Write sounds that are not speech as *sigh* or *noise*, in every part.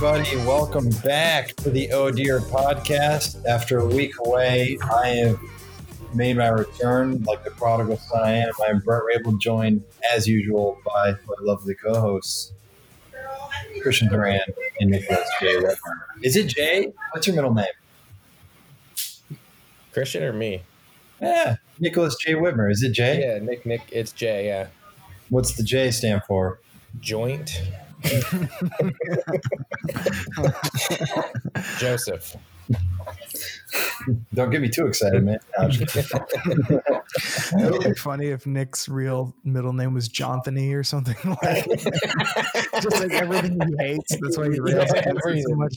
What is up, everybody? Welcome back to the Oh Dear podcast. After a week away, I have made my return like the prodigal son I am. I'm Bret Raybould, joined as usual by my lovely co hosts, Cristian Duran and Nicholas J. Whitmer. Is it Jay? What's your middle name? Cristian or me? Yeah, Nicholas J. Whitmer. Is it Jay? Yeah, Nick. Nick. It's Jay. Yeah. What's the J stand for? Joint. *laughs* Joseph. Don't get me too excited, man. No, I'm just kidding. It would be funny if Nick's real middle name was Jonthony or something *laughs* like just like everything he hates. That's why he Yeah, rails against it so much.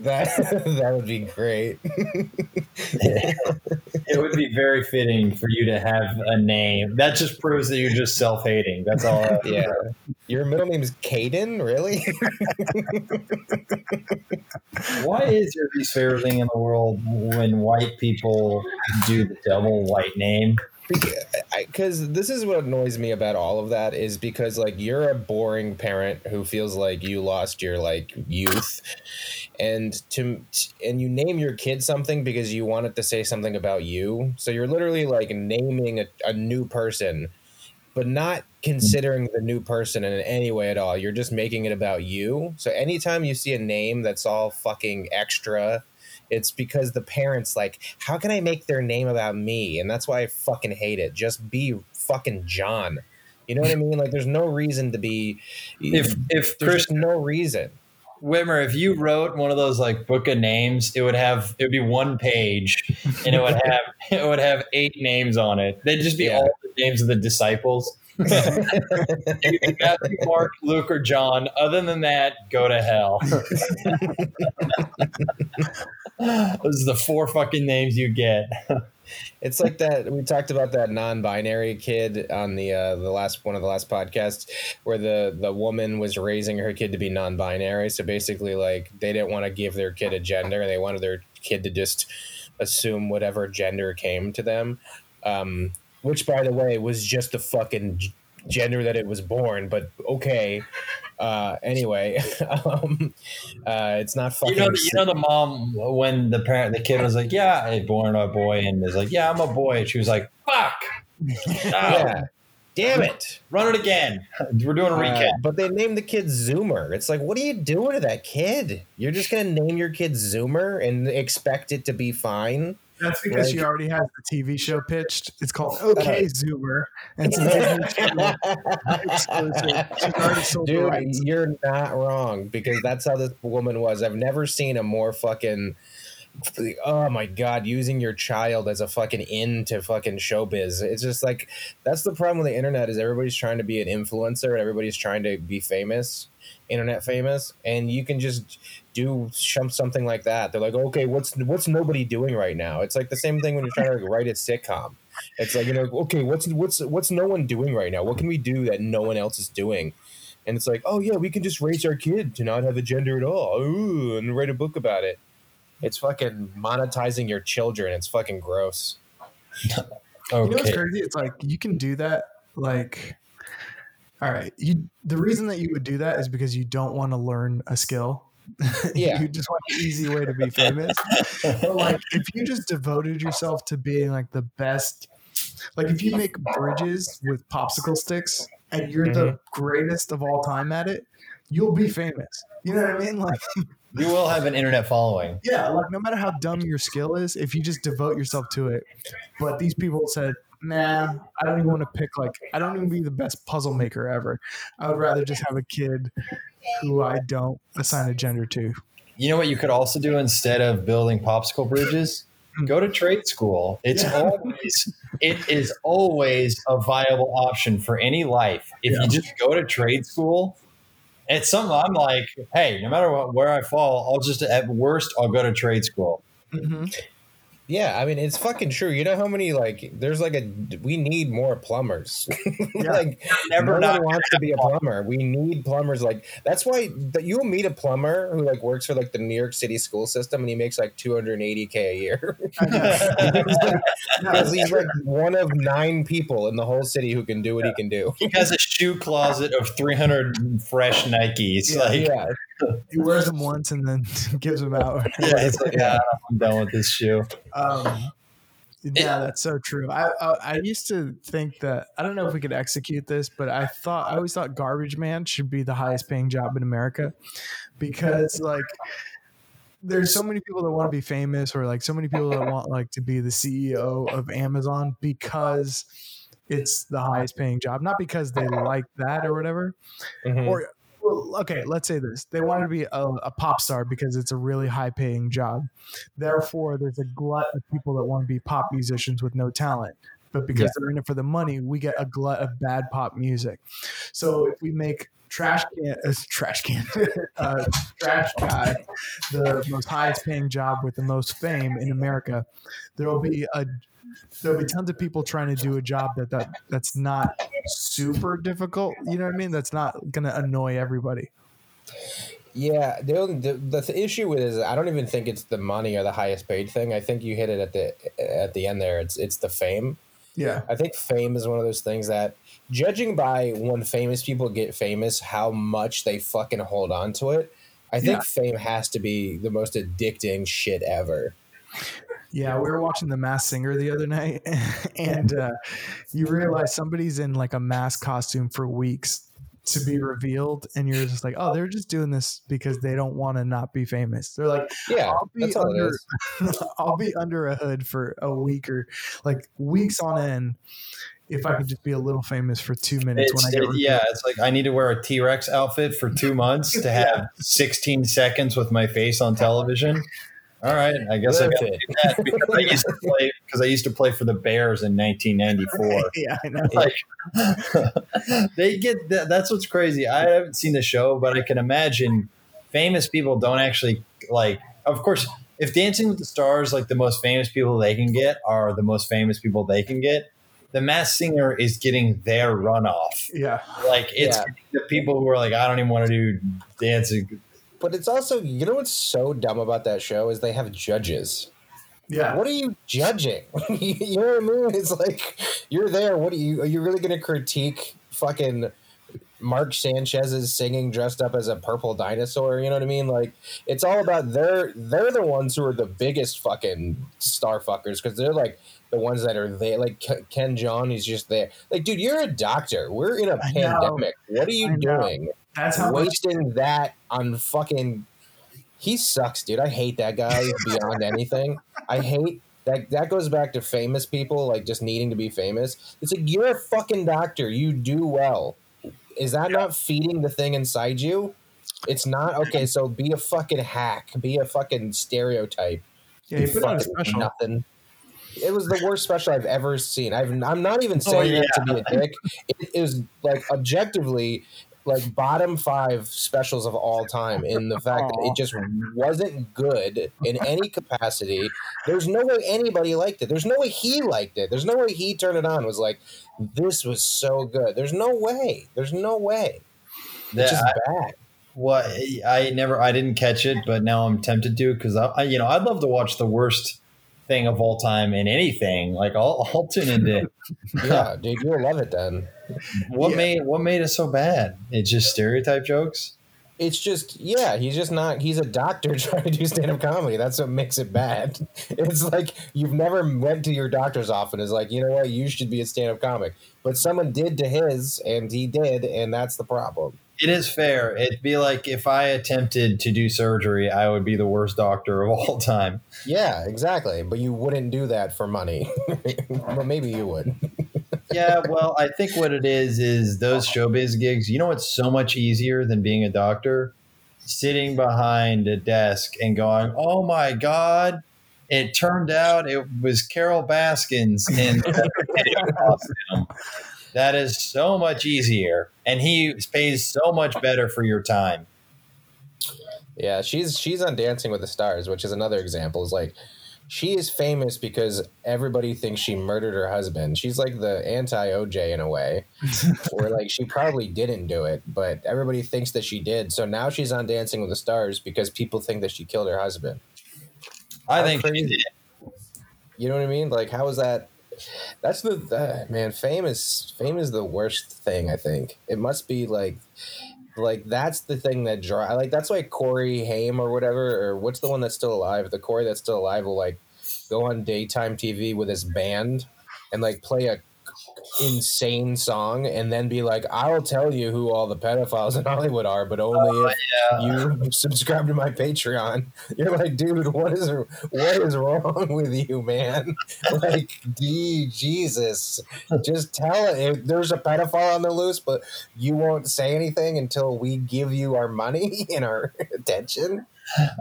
That *laughs* that would be great. *laughs* it would be very fitting for you to have a name. That just proves that you're just self hating. That's all. I- yeah. Your middle name is Caden, really? Why is your least favorite thing in the world when white people do the double white name? Because this is what annoys me about all of that is because like you're a boring parent who feels like you lost your like youth, and to and you name your kid something because you want it to say something about you. So you're literally like naming a, a new person, but not considering the new person in any way at all. You're just making it about you. So anytime you see a name that's all fucking extra it's because the parents like, how can I make their name about me? And that's why I fucking hate it. Just be fucking John. You know what I mean? Like, there's no reason to be. If if there's Chris no reason. Whitmer, if you wrote one of those like book of names, it would have it would be one page, and it would have *laughs* it would have eight names on it. They'd just be Yeah. all the names of the disciples. It could Matthew, Mark, Luke, or John. Other than that, go to hell. *laughs* Those are the four fucking names you get. It's like that. We talked about that non-binary kid on the uh, the last one of the last podcasts, where the the woman was raising her kid to be non-binary. So basically, like they didn't want to give their kid a gender, and they wanted their kid to just assume whatever gender came to them. Um, which, by the way, was just the fucking gender that it was born. But okay. Uh, anyway, *laughs* um, uh, it's not fucking. You know, the, you know the mom when the parent, the kid was like, "Yeah, I born a boy," and is like, "Yeah, I'm a boy." And she was like, "Fuck, *laughs* no, yeah. Damn it. run it again." We're doing a Uh, recap. but they named the kid Zoomer. It's like, what are you doing to that kid? You're just gonna name your kid Zoomer and expect it to be fine? That's because she already has the TV show pitched. It's called oh, OK Zoomer. And it's a exclusive. She's already sold the Dude, rights. you're not wrong because that's how this woman was. I've never seen a more fucking. Oh my god, using your child as a fucking in to fucking showbiz. It's just like that's the problem with the internet is everybody's trying to be an influencer and everybody's trying to be famous, internet famous, and you can just do some- something like that. They're like, okay, what's what's nobody doing right now? It's like the same thing when you're trying to like, write a sitcom. It's like you know, okay, what's what's what's no one doing right now? What can we do that no one else is doing? And it's like, oh yeah, we can just raise our kid to not have a gender at all, Ooh, and write a book about it. It's fucking monetizing your children. It's fucking gross. *laughs* You know what's crazy? It's like you can do that. Like, all right, you. The reason that you would do that is because you don't want to learn a skill. *laughs* Yeah. you just want the easy way to be famous. But like, if you just devoted yourself to being like the best, like if you make bridges with popsicle sticks and you're the mm-hmm. greatest of all time at it, you'll be famous. You know what I mean? Like, *laughs* you will have an internet following. yeah, like no matter how dumb your skill is, if you just devote yourself to it. But these people said, nah, I don't even want to pick like I don't even be the best puzzle maker ever. I would rather just have a kid who I don't assign a gender to. You know what you could also do instead of building popsicle bridges? Go to trade school. It's Yeah. always it is always a viable option for any life. If Yeah. you just go to trade school, it's something I'm like, hey, no matter what, where I fall, I'll just at worst I'll go to trade school. Mm-hmm. Yeah, I mean it's fucking true. You know how many like there's like a we need more plumbers. *laughs* Yeah. like Never no one wants to be a plumber. We need plumbers. Like that's why that you'll meet a plumber who like works for like the New York City school system and he makes like 280k a year because *laughs* *laughs* he's like one of nine people in the whole city who can do what he can do. he has a shoe closet of 300 fresh Nikes. Yeah, like Yeah, *laughs* he wears them once and then *laughs* gives them out. *laughs* Yeah, it's like, yeah, I'm done with this shoe. Um, yeah, that's so true. I, I I used to think that I don't know if we could execute this, but I thought I always thought garbage man should be the highest paying job in America because like there's so many people that want to be famous or like so many people that want like to be the CEO of Amazon because it's the highest paying job, not because they like that or whatever. Mhm. Or well, okay, let's say this: they want to be a, a pop star because it's a really high paying job. Therefore, there's a glut of people that want to be pop musicians with no talent. But because Yeah. they're in it for the money, we get a glut of bad pop music. So if we make trash can, uh, trash can, *laughs* uh, trash guy, the most highest paying job with the most fame in America, there will be a there'll be tons of people trying to do a job that, that that's not super difficult. You know what I mean? That's not gonna annoy everybody. Yeah, the, only, the the issue with it is I don't even think it's the money or the highest paid thing. I think you hit it at the at the end there. It's it's the fame. Yeah. I think fame is one of those things that, judging by when famous people get famous, how much they fucking hold on to it. I think Yeah. fame has to be the most addicting shit ever. Yeah, we were watching The Masked Singer the other night, *laughs* and uh, you realize somebody's in like a mask costume for weeks to be revealed, and you're just like, oh, they're just doing this because they don't want to not be famous. They're like, Yeah, I'll be under. *laughs* I'll be under a hood for a week or like weeks on end if I could just be a little famous for two minutes It's, when I get it- yeah, it's like I need to wear a T Rex outfit for two months to *laughs* have 16 seconds with my face on television. All right, I guess I got that because I *laughs* used to play because I used to play for the Bears in 1994. *laughs* yeah, I know. like *laughs* they get that, that's what's crazy i haven't seen the show but i can imagine famous people don't actually like of course if dancing with the stars like the most famous people they can get are the most famous people they can get the Masked Singer is getting their runoff Yeah, like it's Yeah. the people who are like i don't even want to do dancing But it's also, you know what's so dumb about that show is they have judges. yeah. What are you judging? you know what I mean? It's like you're there. What are you? Are you really going to critique fucking Mark Sanchez's singing dressed up as a purple dinosaur? You know what I mean? Like it's all about they're they're the ones who are the biggest fucking star fuckers because they're like the ones that are there. Like Ken Jeong, he's just there. Like, dude, you're a doctor. We're in a I know. pandemic. What are you I know. That's how wasting that on fucking. He sucks, dude. I hate that guy beyond *laughs* anything. I hate that. That goes back to famous people, like just needing to be famous. It's like you're a fucking doctor. You do well. Is that not feeding the thing inside you? It's not okay. So be a fucking hack. Be a fucking stereotype. yeah, he put on a special. Nothing. It was the worst special I've ever seen. I've, I'm not even oh, saying yeah. that to be a dick. It was like objectively like bottom five specials of all time in the fact that it just wasn't good in any capacity. There's no way anybody liked it. There's no way he liked it. There's no way he turned it on was like, this was so good. There's no way. There's no way. It's just I, bad. what i never i didn't catch it but now i'm tempted to because I, I you know i'd love to watch the worst thing of all time in anything like i'll, *laughs* I'll tune into *laughs* Yeah, dude, you'll love it then. What Yeah. made what made it so bad? It's just stereotype jokes. It's just, yeah, he's just not, he's a doctor *laughs* trying to do stand up comedy. That's what makes it bad. It's like you've never went to your doctor's office is like, you know what, you should be a stand up comic. But someone did to his, and he did, and that's the problem. It is fair. It'd be like if I attempted to do surgery, I would be the worst doctor of all time. Yeah, exactly. But you wouldn't do that for money. *laughs* but maybe you would. Yeah, *laughs* well, I think what it is is those showbiz gigs. You know what's so much easier than being a doctor? Sitting behind a desk and going, "Oh my god." It turned out it was Carole Baskins in. *laughs* That is so much easier, and he pays so much better for your time. Yeah, she's she's on Dancing with the Stars, which is another example. Is like she is famous because everybody thinks she murdered her husband. She's like the anti OJ in a way, *laughs* where like she probably didn't do it, but everybody thinks that she did. So now she's on Dancing with the Stars because people think that she killed her husband. I How think she crazy. did. You know what I mean? Like how is that? That's the uh, man. Fame is fame is the worst thing. I think it must be like like that's the thing that draw. Like that's why Corey Haim or whatever, or what's the one that's still alive? The Corey that's still alive will like go on daytime TV with his band and like play a insane song and then be like, I'll tell you who all the pedophiles in Hollywood are, but only Oh, if yeah. you *laughs* subscribe to my Patreon. *laughs* You're like, dude, what is what is wrong with you, man? *laughs* Like, gee, Jesus, just tell it. There's a pedophile on the loose, but you won't say anything until we give you our money and our attention.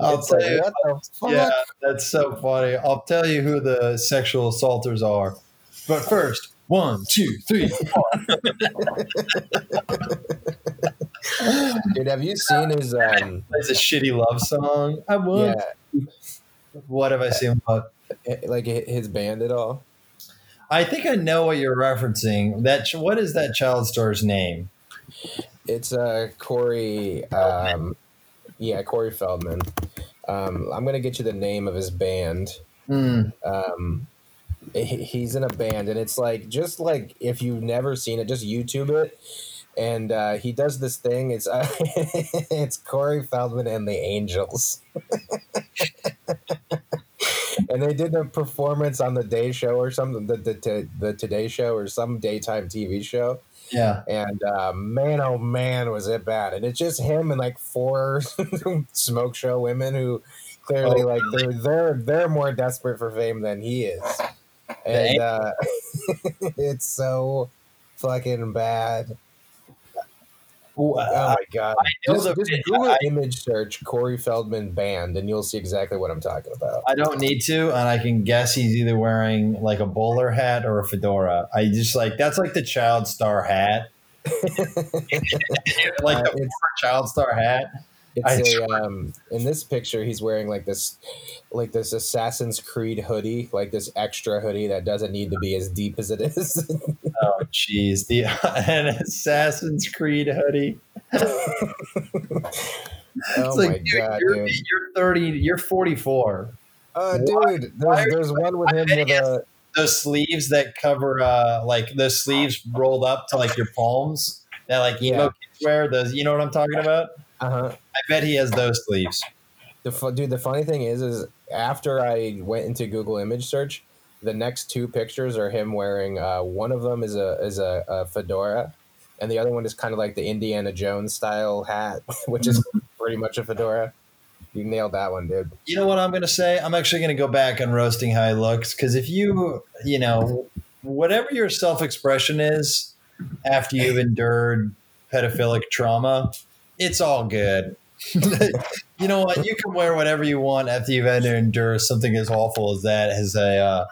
I'll It's tell like, you. what? Yeah, that's so funny. I'll tell you who the sexual assaulters are. But first, one, two, three, four. Dude, have you seen his? Um, It's a shitty love song. I want. yeah, What have I seen? About? like his band at all? I think I know what you're referencing. That what is that child star's name? It's uh Corey. Um, yeah, Corey Feldman. Um, I'm gonna get you the name of his band. Hmm. Um, he- he's in a band, and it's like just like if you've never seen it, just YouTube it. And uh, he does this thing. It's uh, *laughs* it's Corey Feldman and the Angels. *laughs* and they did a performance on the Day Show or something, the, the the Today Show or some daytime TV show Yeah. and uh, man, oh man, was it bad! And it's just him and like four *laughs* smoke show women who clearly Oh, like they're they're they're more desperate for fame than he is, and uh, *laughs* it's so fucking bad. Ooh, Oh uh, my god! Just, just Google I- image search Corey Feldman band, and you'll see exactly what I'm talking about. I don't need to, and I can guess he's either wearing like a bowler hat or a fedora. I just like that's like the child star hat, *laughs* like Uh, the it's- child star hat. I It's a um in this picture he's wearing like this like this Assassin's Creed hoodie, like this extra hoodie that doesn't need to be as deep as it is. *laughs* Oh, jeez, the *laughs* an Assassin's Creed hoodie. *laughs* oh It's my like, dude, god, you're, dude. you're thirty, you're forty four. Uh Why- dude, there's, there's one with I him with a Those sleeves that cover, uh, like the sleeves rolled up to like your palms that like emo Yeah. kids wear. Those, you know what I'm talking about? Uh-huh. I bet he has those sleeves. The fu- dude, the funny thing is is after I went into Google image search, the next two pictures are him wearing uh one of them is a is a, a fedora and the other one is kind of like the Indiana Jones style hat, *laughs* which is pretty much a fedora. You nailed that one, dude. You know what I'm going to say? I'm actually going to go back on roasting how he looks because if you, you know, whatever your self expression is after you've endured pedophilic trauma, it's all good. *laughs* you know what? You can wear whatever you want after you've had to endure something as awful as that as a uh,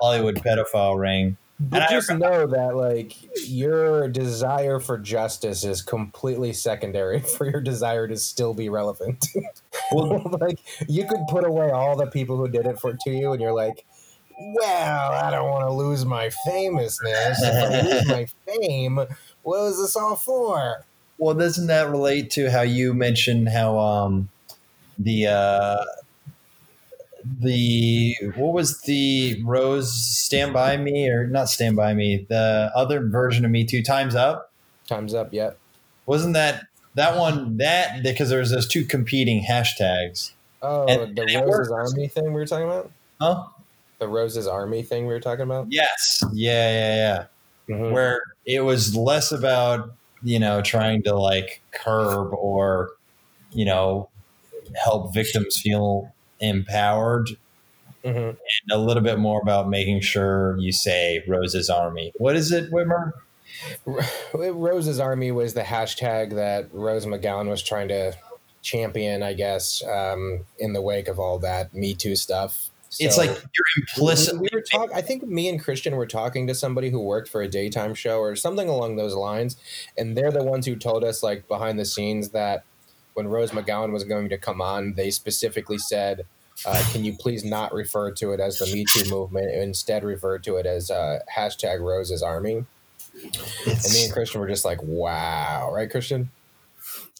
Hollywood pedophile ring. But And I- just know that like your desire for justice is completely secondary *laughs* for your desire to still be relevant. *laughs* Well, like you could put away all the people who did it for to you, and you're like, well, I don't want to lose my famousness. If I lose my fame, what is this all for? Well, doesn't that relate to how you mentioned how um, the uh, the what was the Rose Stand By Me or not Stand By Me the other version of Me Too Times Up Time's up yet. wasn't that that one that because there was those two competing hashtags Oh, And- the and Roses. Army thing we were talking about. huh The Roses Army thing we were talking about. yes yeah yeah yeah Mhm. where it was less about you know trying to like curb or you know help victims feel empowered Mhm. and a little bit more about making sure you say Rose's Army. What is it, Whitmer? *laughs* Rose's Army was the hashtag that Rose McGowan was trying to champion, I guess, um, in the wake of all that Me Too stuff. It's like you're implicit. We, we were talk- I think me and Cristian were talking to somebody who worked for a daytime show or something along those lines, and they're the ones who told us, like behind the scenes, that when Rose McGowan was going to come on, they specifically said, uh, "Can you please not refer to it as the Me Too movement, and instead refer to it as uh, hashtag Rose's Army." And me and Cristian were just like, "Wow!" Right, Cristian?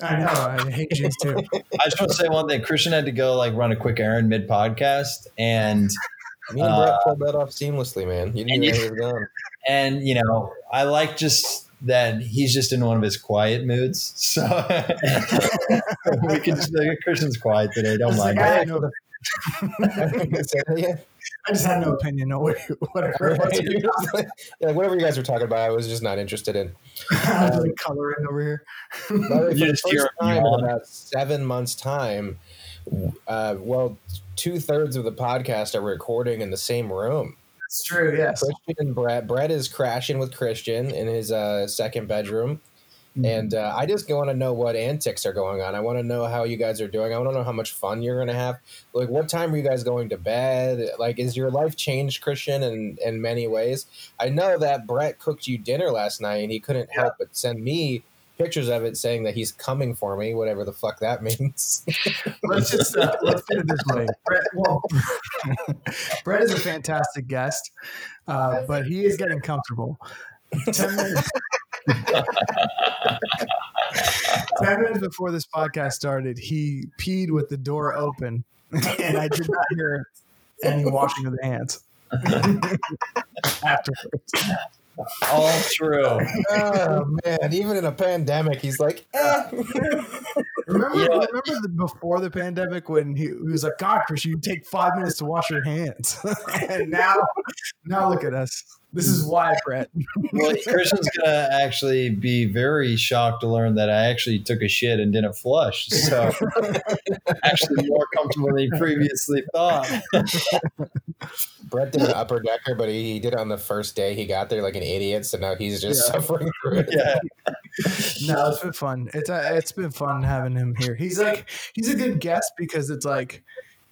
I know. I hate Jews too. *laughs* I just want to say one thing. Cristian had to go like run a quick errand mid podcast, and Me and Uh, Bret pulled that off seamlessly, man. You didn't and even you- know he was gone. and you know I like just that he's just in one of his quiet moods. So *laughs* we can just like Cristian's quiet today. Don't It's mind. like, *laughs* I, it. had no, Say that again? I just had no opinion. No way, whatever. it was. Like- yeah, whatever you guys were talking about, I was just not interested in. *laughs* I was like coloring over here. *laughs* By the way, for You the just hear first time in about seven months' time, uh, well, two thirds of the podcast are recording in the same room. It's true. Yes. Cristian Bret. Bret is crashing with Cristian in his uh, second bedroom. And uh, I just want to know what antics are going on. I want to know how you guys are doing. I want to know how much fun you're going to have. Like, what time are you guys going to bed? Like, is your life changed, Cristian, in, in many ways? I know that Bret cooked you dinner last night and he couldn't help but send me pictures of it saying that he's coming for me, whatever the fuck that *laughs* means. let's just uh, let's put it this way. Bret, well, *laughs* Bret is a fantastic guest, uh, but he is getting comfortable. Ten minutes. *laughs* Ten minutes before this podcast started, he peed with the door open, and I did not hear any washing of the hands *laughs* afterwards. All true. oh, man. Even in a pandemic, he's like, eh. Remember, Yeah. remember the, before the pandemic when he, he was like, "God, Chris, you take five minutes to wash your hands," *laughs* and now, now look at us. This is why, Bret. *laughs* Well, Cristian's gonna actually be very shocked to learn that I actually took a shit and didn't flush. So *laughs* actually more comfortable than he previously thought. *laughs* Bret did an upper decker, but he, he did it on the first day he got there like an idiot. So now he's just Yeah. suffering through it. Yeah. No, it's been fun. It's uh, it's been fun having him here. He's like he's a good guest because it's like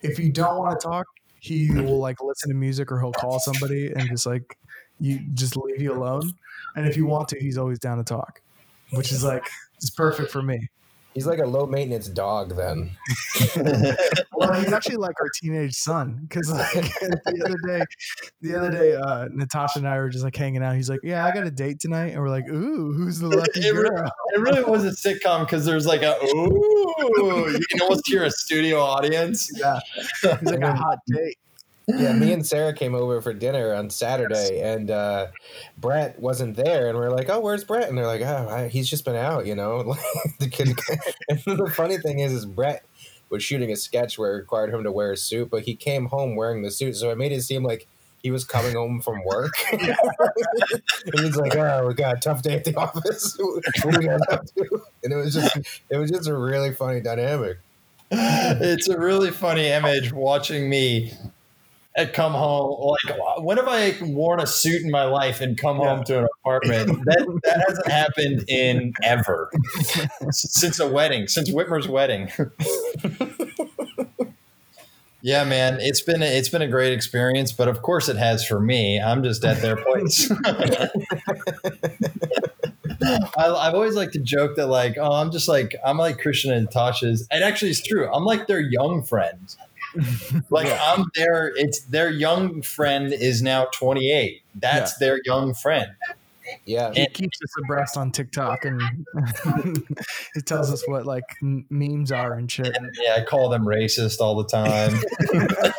if you don't want to talk, he will like listen to music or he'll call somebody and just like you just leave you alone. And if you want to, he's always down to talk, which is like it's perfect for me. He's like a low maintenance dog then. *laughs* Well, he's actually like our teenage son because like *laughs* the other day, the other day, uh, Natasha and I were just like hanging out. He's like, "Yeah, I got a date tonight," and we're like, "Ooh, who's the lucky It really- girl?" It really was a sitcom because there's like a ooh, you can almost hear a studio audience. Yeah, he's like a hot date. Yeah, me *gasps* and Sarah came over for dinner on Saturday, and uh, Bret wasn't there, and we are like, "Oh, where's Bret?" And they're like, "Oh, I, he's just been out, you know." *laughs* The kid. *laughs* *laughs* and the funny thing is, is Bret was shooting a sketch where it required him to wear a suit, but he came home wearing the suit, so it made it seem like he was coming home from work. and he's like, "Oh, we got a tough day at the office. what do you guys up to?" And it was just, it was just a really funny dynamic. It's a really funny image watching me at come home. Like, when have I worn a suit in my life and come home to an apartment? That that hasn't happened in ever since a wedding, since Whitmer's wedding. Yeah, man, it's been a, it's been a great experience, but of course it has for me. I'm just at their place. *laughs* I, I've always liked to joke that like, oh, I'm just like I'm like Cristian and Tasha's. and actually it's true. I'm like their young friend. Like I'm their it's their young friend is now 28. That's their young friend. Yeah, He keeps us abreast on TikTok and *laughs* it tells us what like memes are and shit. And yeah, I call them racist all the time. *laughs*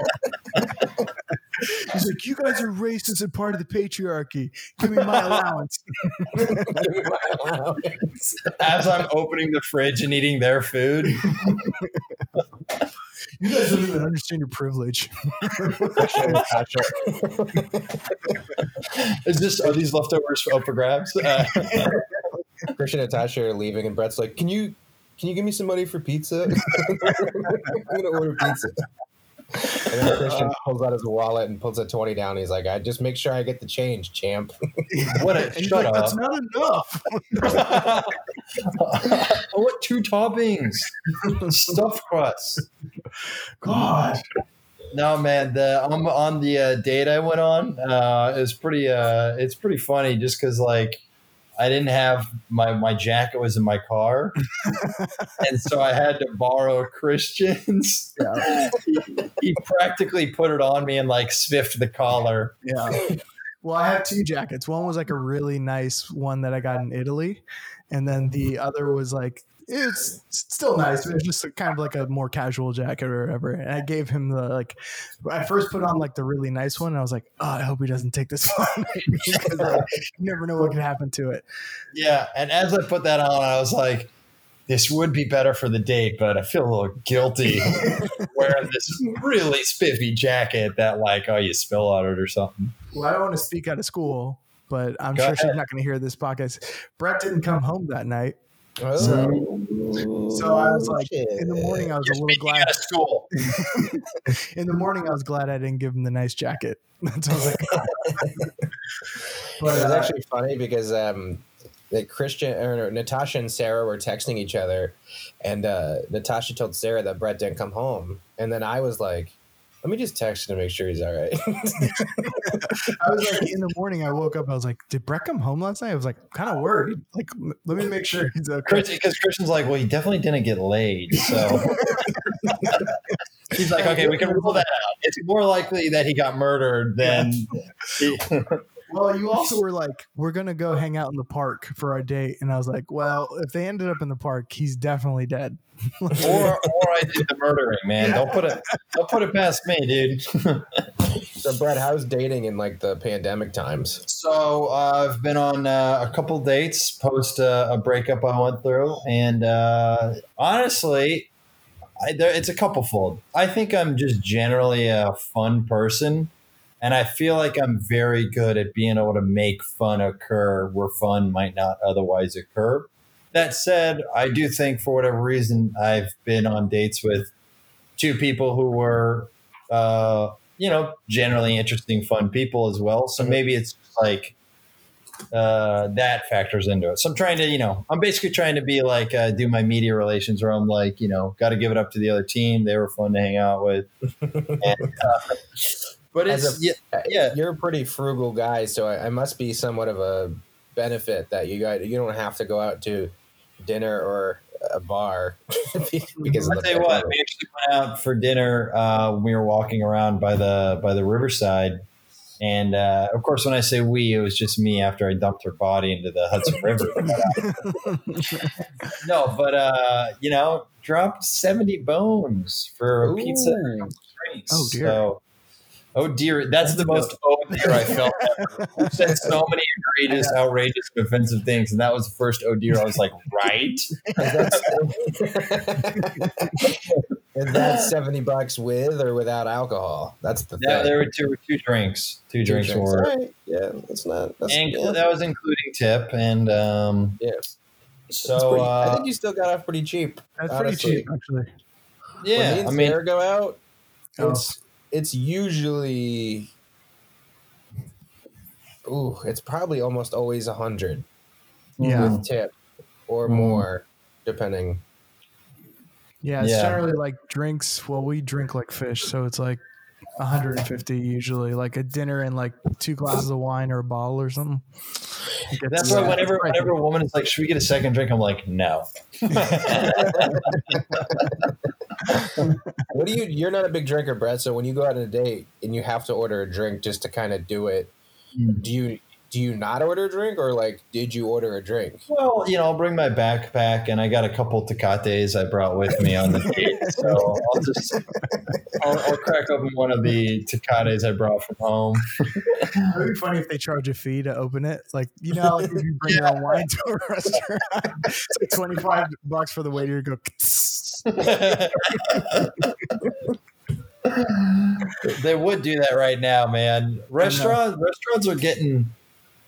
He's like, "You guys are racist and part of the patriarchy. Give me my allowance." *laughs* As I'm opening the fridge and eating their food. You guys don't even understand your privilege. *laughs* Is this are these leftovers up for grabs? Uh, *laughs* Cristian and Natasha are leaving, and Bret's like, "Can you, can you give me some money for pizza? *laughs* I'm gonna order pizza." And then Cristian pulls out his wallet and puts a twenty down. He's like, "I just make sure I get the change, champ." *laughs* what a shut like, up. That's not enough. I want two toppings. Stuffed crust. God. No man, the I'm on the uh, date I went on. Uh, is pretty. Uh, it's pretty funny just because like I didn't have my my jacket was in my car, *laughs* and so I had to borrow Cristian's. Yeah. he, *laughs* he practically put it on me and like spiffed the collar. Yeah. Well, I have two jackets. One was like a really nice one that I got in Italy, and then the other was like it's still nice, but it's just kind of like a more casual jacket or whatever. And I gave him the like. I first put on like the really nice one. And I was like, oh, I hope he doesn't take this *laughs* one because you never know what could happen to it. Yeah, and as I put that on, I was like, this would be better for the date, but I feel a little guilty *laughs* wearing this really spiffy jacket that like, oh, you spill on it or something. Well, I don't want to speak out of school, but I'm Go sure she's not going to hear this podcast. Bret didn't come home that night. Oh, So I was like, in the morning, I was a You're little glad. out of school. *laughs* In the morning, I was glad I didn't give him the nice jacket. *laughs* so I was *laughs* like, It was uh, actually funny because um, that Cristian or Natasha and Sarah were texting each other, and uh, Natasha told Sarah that Bret didn't come home, and then I was like, "Let me just text him to make sure he's all right." *laughs* *laughs* I was like, in the morning, I woke up. I was like, did Bret come home last night? I was like, kind of worried. Like, let me make sure he's okay. Because Cristian's like, well, he definitely didn't get laid. So *laughs* he's like, okay, we can rule that out. It's more likely that he got murdered than. He- Well, you *laughs* also were like, we're gonna go hang out in the park for our date, and I was like, well, if they ended up in the park, he's definitely dead. *laughs* or, or I did the murdering, man. Don't put it. *laughs* Don't put it past me, dude. so, Bret, how's dating in like the pandemic times? So uh, I've been on uh, a couple dates post uh, a breakup I went through, and uh, honestly, I, there, it's a couple fold. I think I'm just generally a fun person, and I feel like I'm very good at being able to make fun occur where fun might not otherwise occur. That said, I do think for whatever reason I've been on dates with two people who were, uh, you know, generally interesting, fun people as well. So Mhm. maybe it's like uh, that factors into it. So I'm trying to, you know, I'm basically trying to be like uh, do my media relations where I'm like, you know, got to give it up to the other team. They were fun to hang out with. *laughs* And, uh, but As it's a- yeah, yeah. You're a pretty frugal guy, so I, I must be somewhat of a benefit that you got. You don't have to go out to dinner or a bar *laughs* because I'll tell you what, we actually went out for dinner. Uh, when we were walking around by the by the riverside, and uh, of course, when I say we, it was just me after I dumped her body into the Hudson *laughs* River. no, but uh, you know, dropped seventy bones for a pizza and drinks. Oh, dear. So, oh dear, that's the most oh dear I felt *laughs* ever. You said so many egregious, outrageous, offensive things, and that was the first oh dear. I was like, right. and that's *laughs* *laughs* seventy bucks with or without alcohol? That's the Yeah, thing. there were two two drinks. Two, Two drinks, drinks. were. All right. Yeah, that's not. That's, And yeah. that was including tip, and um, Yeah. so That's pretty- I uh, think you still got off pretty cheap. That's pretty cheap, actually. yeah, me and I mean, go out, Oh. it's it's usually, ooh, it's probably almost always a hundred Yeah. with tip or Mm. more, depending. Yeah, it's Yeah. generally like drinks. Well, we drink like fish, so it's like 150 usually, like a dinner and like two glasses of wine or a bottle or something. It gets- that's why whenever whenever a woman is like, "Should we get a second drink?" I'm like, "No." *laughs* *laughs* *laughs* What do you? You're not a big drinker, Bret. So when you go out on a date and you have to order a drink just to kind of do it, Mm. do you do you not order a drink or like did you order a drink? Well, you know, I'll bring my backpack, and I got a couple tecates I brought with me on the *laughs* date, so I'll just I'll, I'll crack open one of the tecates I brought from home. It would be funny if they charge a fee to open it. Like, you know, like if you bring your own wine to a restaurant, it's like 25 bucks for the waiter to go. they would do that right now, man. Restaurants restaurants are getting.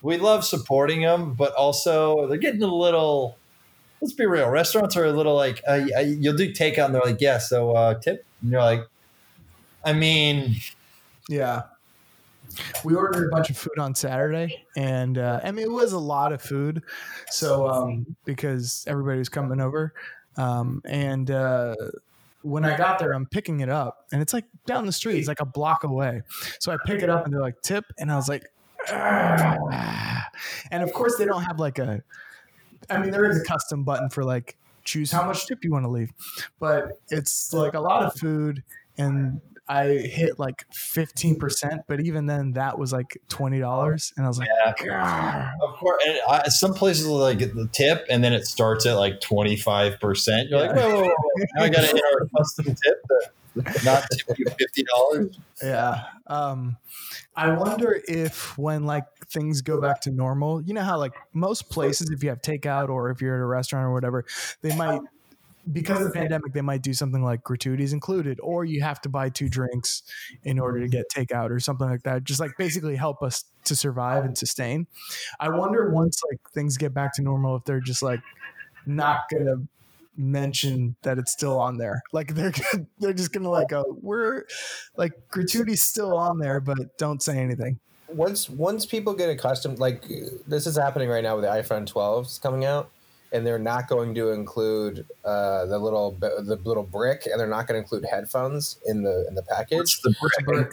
We love supporting them, but also they're getting a little. Let's be real. Restaurants are a little like uh, uh, you'll do takeout, and they're like, "Yeah, so uh, tip." And you're like, I mean, Yeah. We ordered a bunch of food on Saturday, and uh, I mean it was a lot of food. So um, because everybody was coming over, um, and uh, when I got there, I'm picking it up, and it's like down the street. It's like a block away. So I pick it up, and they're like tip, and I was like. *sighs* and of course they don't have like a. I mean, there is a custom button for like choose how much tip you want to leave, but it's like a lot of food and I hit like fifteen percent, but even then, that was like twenty dollars, and I was like, yeah. of course. And I, some places will like get the tip, and then it starts at like twenty five percent. You're yeah. like, whoa, whoa, whoa, now I got to hit our custom tip. To not fifty dollars. Yeah. Um, I wonder if when like things go back to normal, you know how like most places, if you have takeout or if you're at a restaurant or whatever, they might because of the pandemic, they might do something like gratuities included, or you have to buy two drinks in order to get takeout or something like that. Just like basically help us to survive and sustain. I wonder once like things get back to normal, if they're just like not gonna mention that it's still on there. Like they're *laughs* they're just gonna like go, we're like gratuity's still on there, but don't say anything. Once once people get accustomed, like this is happening right now with the iPhone 12s coming out and they're not going to include uh, the little the little brick, and they're not going to include headphones in the in the package. The brick?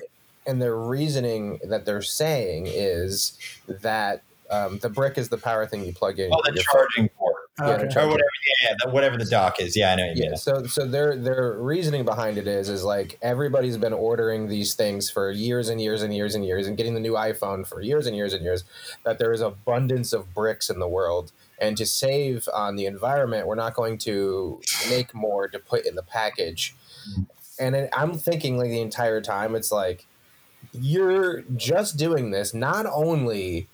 And their reasoning that they're saying is that um, the brick is the power thing you plug in. Oh, the charging port. Yeah, okay. or whatever. Yeah, the, whatever the dock is. Yeah, I know. yeah. So, so their their reasoning behind it is is like everybody's been ordering these things for years and years and years and years, and getting the new iPhone for years and years and years. That there is abundance of bricks in the world, and to save on the environment, we're not going to make more to put in the package. And it, I'm thinking like the entire time, it's like you're just doing this not only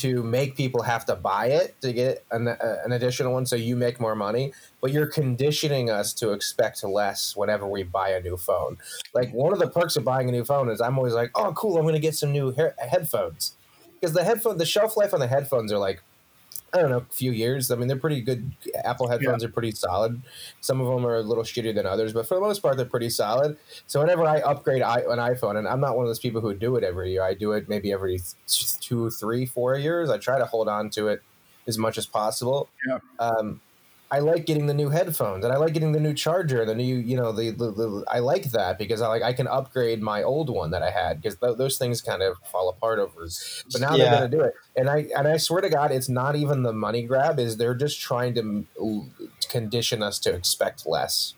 to make people have to buy it to get an, an additional one so you make more money but you're conditioning us to expect less whenever we buy a new phone. Like one of the perks of buying a new phone is i'm always like oh cool i'm going to get some new he- headphones. Because the headphone the shelf life on the headphones are like I don't know, a few years. I mean, they're pretty good. Apple headphones yeah. are pretty solid. Some of them are a little shittier than others, but for the most part, they're pretty solid. So whenever I upgrade an iPhone, and I'm not one of those people who do it every year, I do it maybe every two, three, four years. I try to hold on to it as much as possible. Yeah. Um, I like getting the new headphones and I like getting the new charger, and the new, you know, the, the, the I like that because I like I can upgrade my old one that I had because th- those things kind of fall apart over. But now yeah. they're going to do it, and I and I swear to God, it's not even the money grab; is they're just trying to condition us to expect less.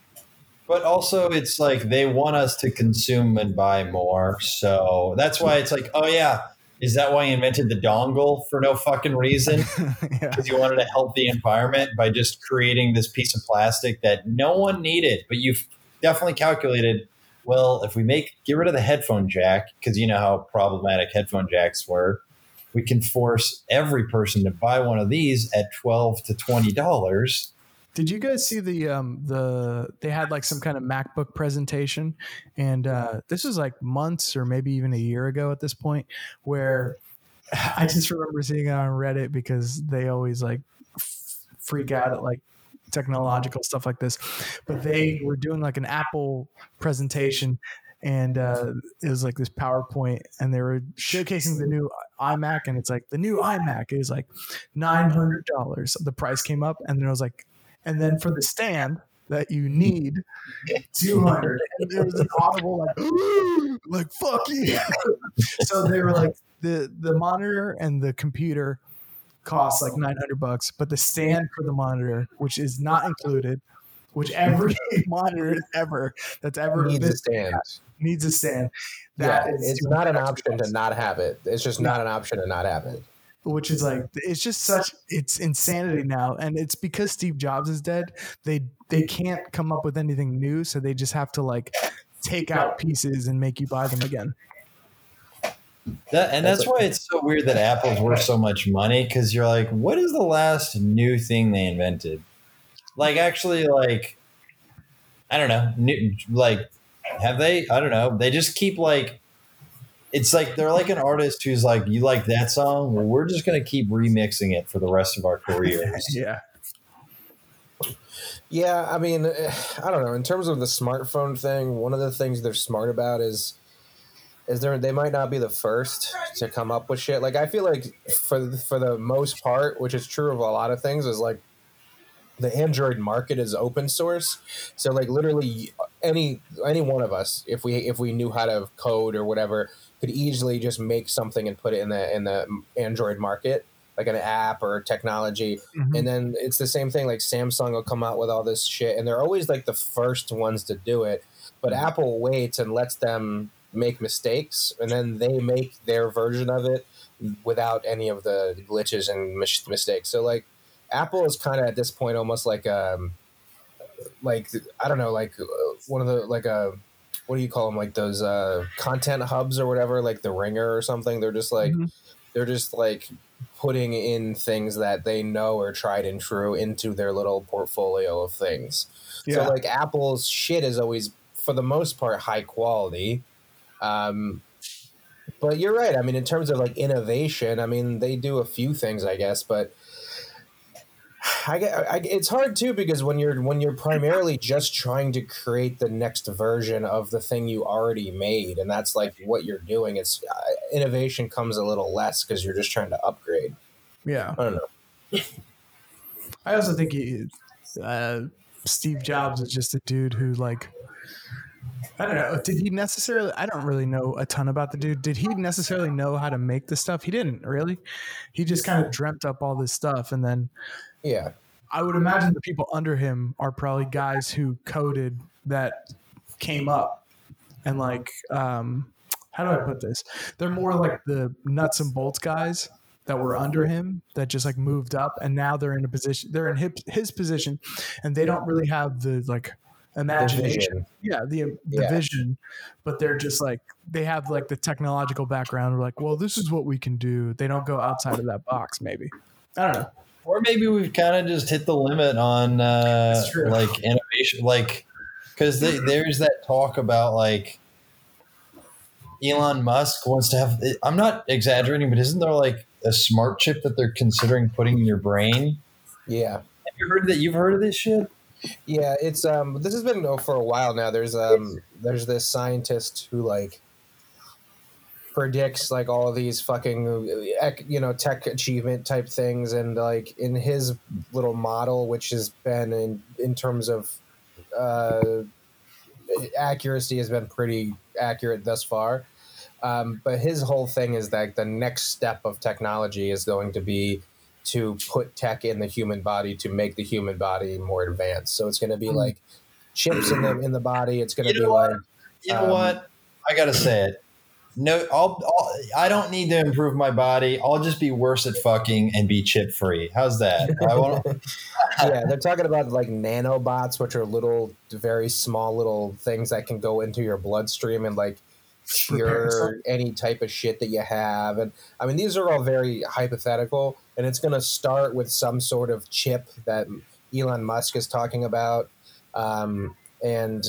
But also, it's like they want us to consume and buy more, so that's why it's like, oh yeah, is that why he invented the dongle for no fucking reason? *laughs* Because yeah. you wanted to help the environment by just creating this piece of plastic that no one needed, but you've definitely calculated. Well, if we make get rid of the headphone jack, because you know how problematic headphone jacks were, we can force every person to buy one of these at twelve to twenty dollars did you guys see the um the they had like some kind of MacBook presentation, and uh, this was like months or maybe even a year ago at this point, where *sighs* I just remember seeing it on Reddit because they always like freak out at like technological stuff like this, but they were doing like an Apple presentation. And uh, it was like this PowerPoint, and they were showcasing the new iMac, and it's like the new iMac is like nine hundred dollars. The price came up, and then it was like and then for the stand that you need *laughs* 200 and there was an audible like *gasps* like fuck you *laughs* so they were like the the monitor and the computer costs like 900 bucks but the stand for the monitor which is not included which every *laughs* monitor ever that's ever needs a stand. Needs a stand. That yeah, it's not an option to not have it. It's just not an option to not have it which is like it's just such it's insanity now and it's because steve jobs is dead they they can't come up with anything new so they just have to like take out pieces and make you buy them again. That, and that's why it's so weird that apple's worth so much money because you're like what is the last new thing they invented? Like actually like i don't know new, like have they i don't know they just keep like it's like they're like an artist who's like, you like that song? Well, we're just gonna keep remixing it for the rest of our careers. *laughs* yeah. Yeah, I mean, eh, I don't know. In terms of the smartphone thing, one of the things they're smart about is is there they might not be the first to come up with shit. Like I feel like for for the most part, which is true of a lot of things, is like the Android market is open source. So like literally any any one of us, if we if we knew how to code or whatever, could easily just make something and put it in the in the Android market, like an app or technology. Mm-hmm. And then it's the same thing. Like Samsung will come out with all this shit, and they're always like the first ones to do it. But Apple waits and lets them make mistakes, and then they make their version of it without any of the glitches and mis- mistakes. So like Apple is kind of at this point almost like um like I don't know like uh, one of the like a what do you call them like those uh content hubs or whatever like the ringer or something they're just like Mhm. they're just like putting in things that they know are tried and true into their little portfolio of things Yeah. so like Apple's shit is always, for the most part, high quality. Um, but you're right. I mean, in terms of like innovation, I mean, they do a few things, I guess, but I get I, it's hard too because when you're when you're primarily just trying to create the next version of the thing you already made, and that's like what you're doing. It's uh, innovation comes a little less because you're just trying to upgrade. yeah. I don't know. I also think he, uh, Steve Jobs is just a dude who like I don't know. Did he necessarily? I don't really know a ton about the dude. Did he necessarily know how to make the stuff? He didn't really. He just kind of dreamt up all this stuff, and then Yeah, I would imagine the people under him are probably guys who coded that came up, and like, um, how do I put this? They're more like the nuts and bolts guys that were under him that just like moved up, and now they're in a position. They're in his, his position, and they don't really have the like imagination vision. yeah the the Yeah. vision but they're just like they have like the technological background we're like well this is what we can do they don't go outside of that box maybe i don't know Or maybe we've kind of just hit the limit on uh, like innovation, like because there's that talk about like Elon Musk wants to have. I'm not exaggerating, but isn't there like a smart chip that they're considering putting in your brain? Yeah. Have you heard that? You've heard of this shit? Yeah, it's um this has been oh, for a while now. There's um there's this scientist who like predicts like all these fucking uh, you know tech achievement type things and like in his little model which has been in in terms of uh accuracy has been pretty accurate thus far um, but his whole thing is that the next step of technology is going to be to put tech in the human body to make the human body more advanced. So it's going to be Hmm. like chips in the in the body. It's going to You be like You know Um, what? I gotta say it. No, I'll, I'll. I don't need to improve my body. I'll just be worse at fucking and be chip free. How's that? I *laughs* *laughs* yeah, they're talking about like nanobots, which are little, very small little things that can go into your bloodstream and like cure any type of shit that you have. And I mean, these are all very hypothetical, and it's going to start with some sort of chip that Elon Musk is talking about. Um, and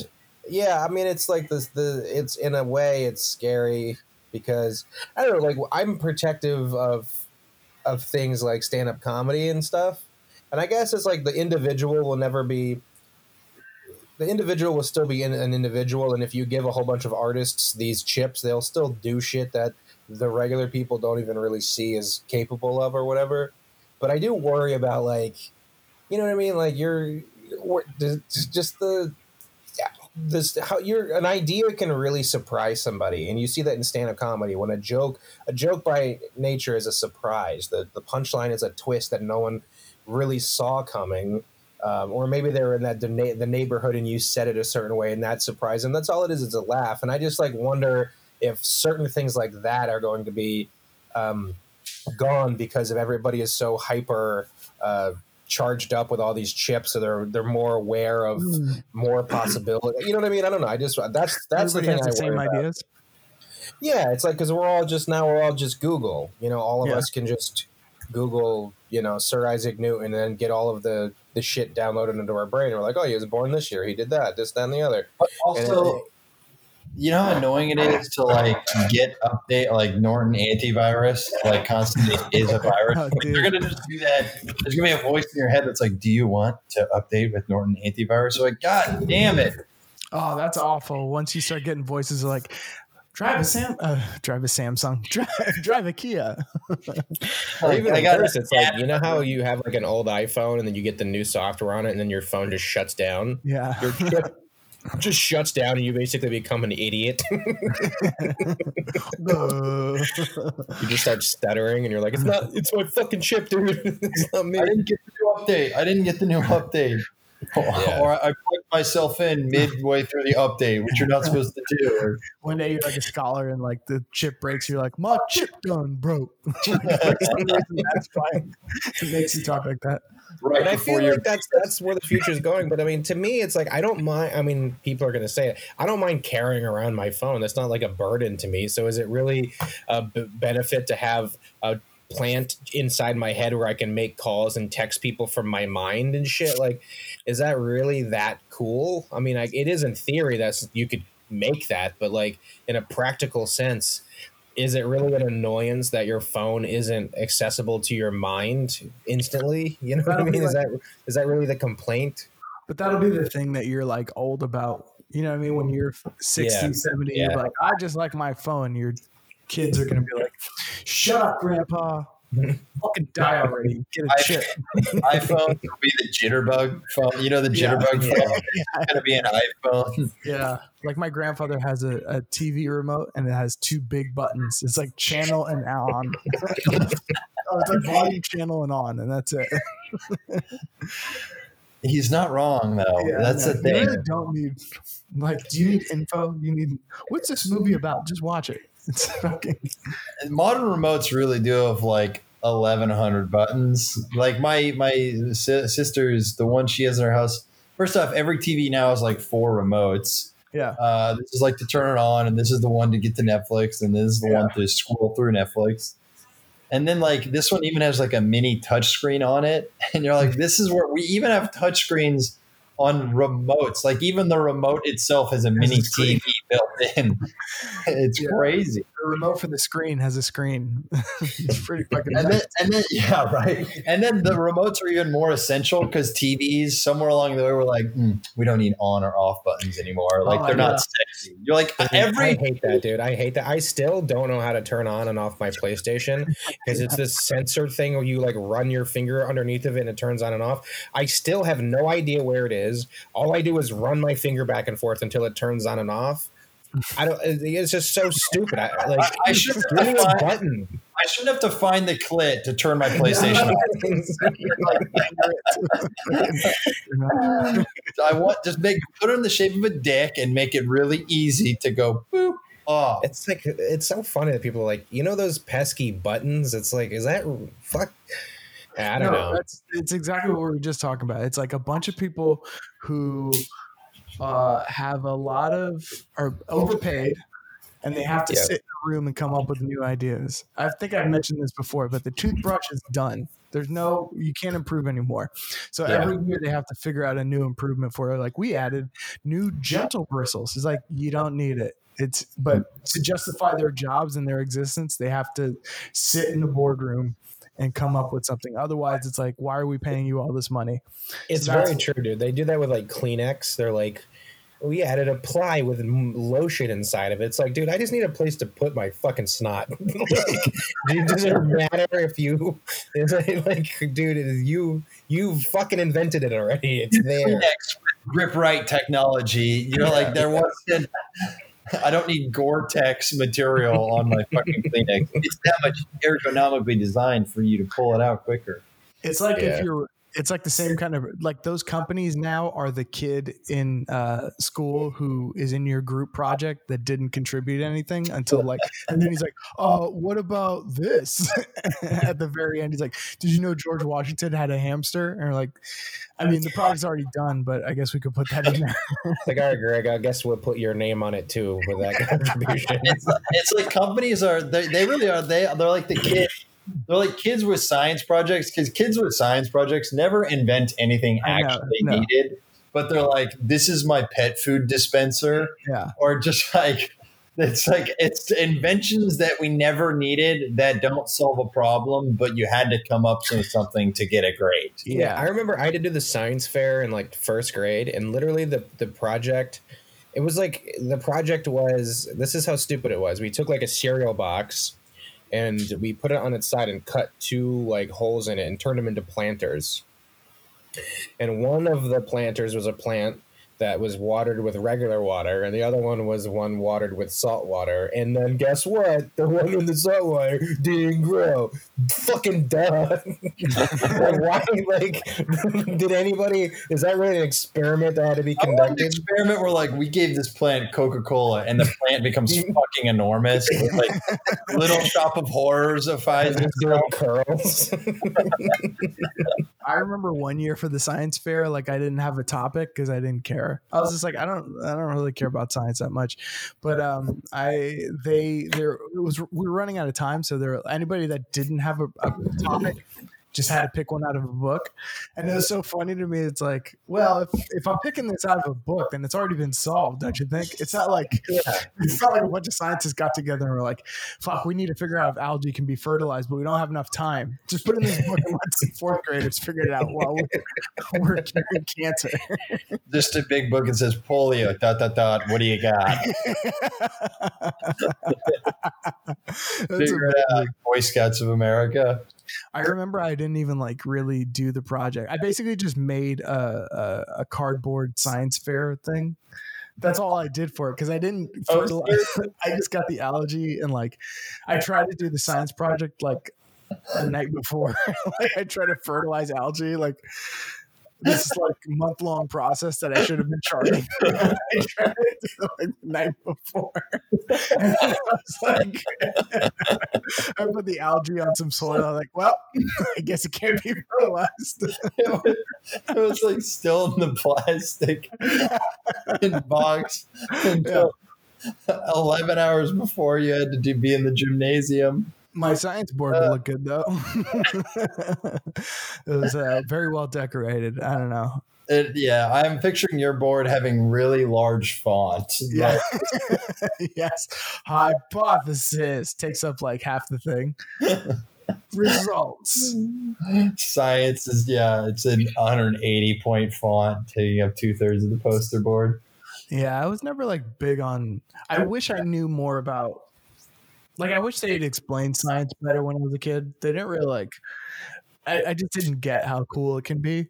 yeah, I mean, it's like this. The it's in a way, it's scary because I don't know. Like, I'm protective of of things like stand up comedy and stuff. And I guess it's like the individual will never be the individual will still be an individual and if you give a whole bunch of artists these chips they'll still do shit that the regular people don't even really see as capable of or whatever. But i do worry about like you know what i mean? Like you're just just the this how you're an idea can really surprise somebody and you see that in stand-up comedy. When a joke a joke by nature is a surprise. The the punchline is a twist that no one really saw coming um, or maybe they were in that the, neighborhood and you said it a certain way and that surprised them that's all it is it's a laugh and i just like wonder if certain things like that are going to be um, gone because of everybody is so hyper uh, charged up with all these chips so they're they're more aware of Mm. more possibility you know what i mean i don't know i just that's that's everybody the thing the I same worry about. ideas Yeah, it's like because we're all just now we're all just Google. You know, all of Yeah. us can just Google, you know, Sir Isaac Newton, and then get all of the the shit downloaded into our brain. We're like, oh, he was born this year. He did that, this, that, and the other. But also, it- you know how annoying it is to like get update like Norton antivirus like constantly *laughs* is a virus. Oh, Like, dude. they're gonna just do that. There's gonna be a voice in your head that's like, "Do you want to update with Norton antivirus?" So like, God damn it! oh that's awful once you start getting voices like drive a sam uh, *laughs* drive a samsung *laughs* drive, drive a kia *laughs* Or even I got first, it's like you know how you have like an old iPhone, and then you get the new software on it, and then your phone just shuts down. yeah Your chip just shuts down, and you basically become an idiot. You just start stuttering, and you're like, "It's not. It's my fucking chip, dude. it's not me." I didn't get the new update. I didn't get the new update. Yeah. Or I plugged myself in midway through the update, which you're not *laughs* supposed to do. Or, One day you're like a scholar and like the chip breaks, you're like, my chip done broke. *laughs* That's fine. It makes you talk like that. right But I feel like that's that's where the future is going. But I mean, to me, it's like I don't mind. I mean, people are going to say it. I don't mind carrying around my phone. That's not like a burden to me. So is it really a b- benefit to have a plant inside my head where I can make calls and text people from my mind and shit? Like, is that really that cool? I mean, like, it is in theory that's you could make that, but like in a practical sense. Is it really an annoyance that your phone isn't accessible to your mind instantly? You know what I That'll be mean? Is that is that really the complaint? But that'll be the thing that you're like old about. You know what I mean? When you're 60, Yeah. 70, Yeah. you're like, I just like my phone. Your kids are going to be like, shut up, grandpa. *laughs* Fucking die already. Get a I- chip. *laughs* iPhone will be the jitterbug phone. You know the jitterbug Yeah. phone. *laughs* It's gonna be an iPhone. Yeah. Like my grandfather has a, a TV remote and it has two big buttons. It's like channel and on. oh, it's like volume channel and on, and that's it. He's not wrong though. Yeah, That's no, the You thing. really don't need like. Do you need info? You need what's this movie about? Just watch it. *laughs* It's fucking Modern remotes really do have like eleven hundred buttons. Like my my si- sister's the one she has in her house. First off, every TV now has like four remotes. yeah. Uh, this is like to turn it on, and this is the one to get to Netflix, and this is the Yeah. one to scroll through Netflix. And then like this one even has like a mini touchscreen on it, *laughs* and you're like, this is where we even have touchscreens on remotes. Like even the remote itself has a mini. TV built *laughs* in. it's Yeah. crazy. The remote for the screen has a screen. *laughs* it's pretty fucking. And then, and then, *laughs* yeah, right. And then the remotes are even more essential because TVs somewhere along the way were like, "Hmm, we don't need on or off buttons anymore. Like Oh, they're not sexy. You're like I every hate that, dude. I hate that. I still don't know how to turn on and off my PlayStation because it's this sensor thing where you like run your finger underneath of it and it turns on and off. I still have no idea where it is. All I do is run my finger back and forth until it turns on and off. I don't. It's just so stupid. I like. I, I should give me a button. I should have to find the clit to turn my PlayStation on. I want just make put it in the shape of a dick and make it really easy to go boop off. It's like it's so funny that people are like, you know, those pesky buttons. It's like, is that fuck? I don't no, know. That's it's exactly what we were just talking about. It's like a bunch of people who uh, have a lot of are overpaid and they have to Yeah. sit in a room and come up with new ideas. I think I've mentioned this before, but the toothbrush is done. There's no you can't improve anymore. So Yeah. every year they have to figure out a new improvement for it. Like we added new gentle bristles. It's like you don't need it. It's but to justify their jobs and their existence, they have to sit in the boardroom and come up with something. Otherwise, it's like, why are we paying you all this money? It's So very true, dude. They do that with like Kleenex. They're like, we added a ply with lotion inside of it. It's like, dude, I just need a place to put my fucking snot. *laughs* like, dude, does it matter if you? *laughs* It's like, like, dude, you you fucking invented it already. It's there. Kleenex grip right technology. You know, like there *laughs* wasn't. I don't need Gore-Tex material on my fucking *laughs* Kleenex. It's that much ergonomically designed for you to pull it out quicker. It's like Yeah. if you're. It's like the same kind of like those companies now are the kid in uh, school who is in your group project that didn't contribute anything until like, and then he's like, "Oh, what about this?" *laughs* At the very end, he's like, "Did you know George Washington had a hamster?" And we're like, I mean, the project's already done, but I guess we could put that in there. *laughs* Like, all right, Greg, I guess we'll put your name on it too with that contribution. *laughs* It's, it's like companies are they, they really are they they're like the kid they're like kids with science projects because kids with science projects never invent anything I know, actually no. needed but they're like this is my pet food dispenser Yeah. or just *laughs* like it's like it's inventions that we never needed that don't solve a problem but you had to come up with something to get a grade Yeah, I remember I had to do the science fair in like first grade, and literally the the project, it was like the project was this is how stupid it was. We took like a cereal box, and we put it on its side and cut two like holes in it and turned them into planters. And one of the planters was a plant that was watered with regular water, and the other one was one watered with salt water. And then guess what? *laughs* The one in the salt water didn't grow. Fucking duh. *laughs* Why? Like, *laughs* did anybody? Is that really an experiment that had to be conducted? experiment where like we gave this plant Coca Cola and the plant becomes fucking enormous, with, like little shop of horrors of doing curls. I remember one year for the science fair, like I didn't have a topic because I didn't care. I was just like, I don't, I don't really care about science that much. But um, I, they, there it was, we were running out of time, so there, anybody that didn't have a, a topic just had to pick one out of a book, and it was so funny to me. It's like, well, if if I'm picking this out of a book, then it's already been solved, don't you think? It's not like it's not like a bunch of scientists got together and were like, "Fuck, we need to figure out if algae can be fertilized, but we don't have enough time. Just put in this book and let some fourth graders figure it out while we're, we're curing cancer." Just a big book that says polio. Dot dot dot. What do you got? *laughs* *laughs* That's Figure it out. Boy Scouts of America. I remember I didn't even like really do the project. I basically just made a, a, a cardboard science fair thing. That's all I did for it because I didn't. Oh, fertilize- *laughs* I just got the algae and like I tried to do the science project like the night before. *laughs* like I tried to fertilize algae like. This is like a month long process that I should have been charting. I tried it like the night before. And I was like, I put the algae on some soil. I'm like, well, I guess it can't be fertilized. It was, it was like still in the plastic in box until 11 hours before you had to do, be in the gymnasium. My science board would look good though. *laughs* it was uh, very well decorated. I don't know. It, yeah, I'm picturing your board having really large font. Yeah. *laughs* yes. Hypothesis takes up like half the thing. *laughs* Results. Science is, yeah, it's an 180 point font taking up two thirds of the poster board. Yeah, I was never like big on. I wish I knew more about. Like, I wish they'd explained science better when I was a kid. They didn't really like. I, I just didn't get how cool it can be,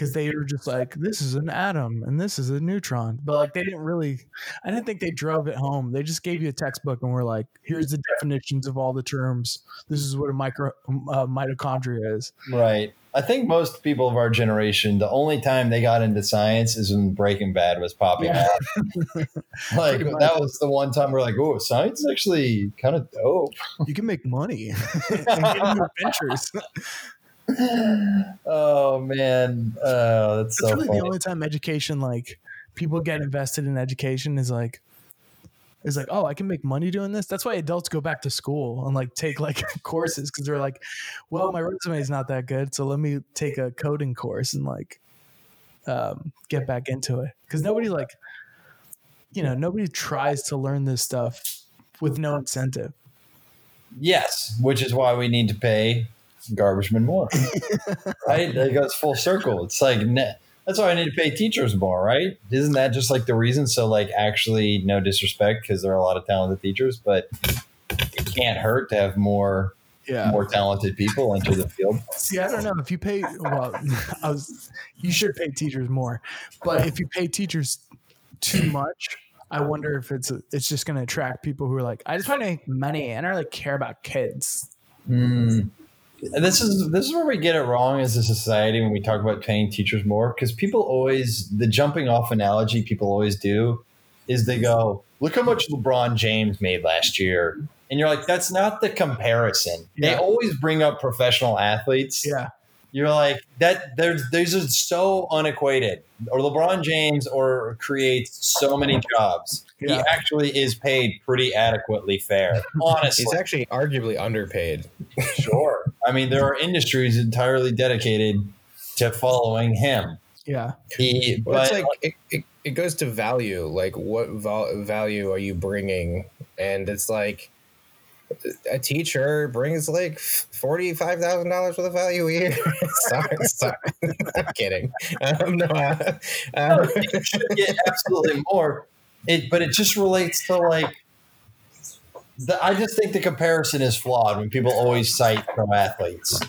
because they were just like, "This is an atom and this is a neutron," but like they didn't really. I didn't think they drove it home. They just gave you a textbook and were like, "Here's the definitions of all the terms. This is what a micro uh, mitochondria is." Right. I think most people of our generation, the only time they got into science is when Breaking Bad was popping Yeah. out. *laughs* like that was the one time we're like, oh, science is actually kind of dope. You can make money *laughs* and get *laughs* adventures. Oh man, oh, that's That's so really funny. the only time education like people get invested in education is like is like oh i can make money doing this. That's why adults go back to school and like take like *laughs* courses because they're like well my resume is not that good so let me take a coding course and like um, get back into it. Because nobody like you know nobody tries to learn this stuff with no incentive. Yes, which is why we need to pay garbagemen more. *laughs* right? It goes full circle. It's like that's why I need to pay teachers more, right? Isn't that just like the reason? So, like, actually, no disrespect because there are a lot of talented teachers, but it can't hurt to have more yeah more talented people enter the field. See, I don't know if you pay. Well, *laughs* I was. You should pay teachers more, but if you pay teachers too much, I wonder if it's it's just going to attract people who are like, I just want to make money. And I don't really care about kids. Mm. This is this is where we get it wrong as a society when we talk about paying teachers more because people always the jumping off analogy people always do is they go look how much LeBron James made last year. And you're like that's not the comparison. They always bring up professional athletes. Yeah, you're like that there's these are so unequated. Or LeBron James or creates so many jobs. He actually is paid pretty adequately fair *laughs* honestly. He's actually arguably underpaid. Sure. I mean, there are industries entirely dedicated to following him. yeah, He, Well, but it's like it, it, it goes to value. Like, what val- value are you bringing? And it's like a teacher brings like forty five thousand dollars worth of value a year. *laughs* sorry, sorry, *laughs* I'm kidding. Um, no, uh, uh, you should get absolutely more. It, but it just relates to like. The, I just think the comparison is flawed when people always cite pro athletes.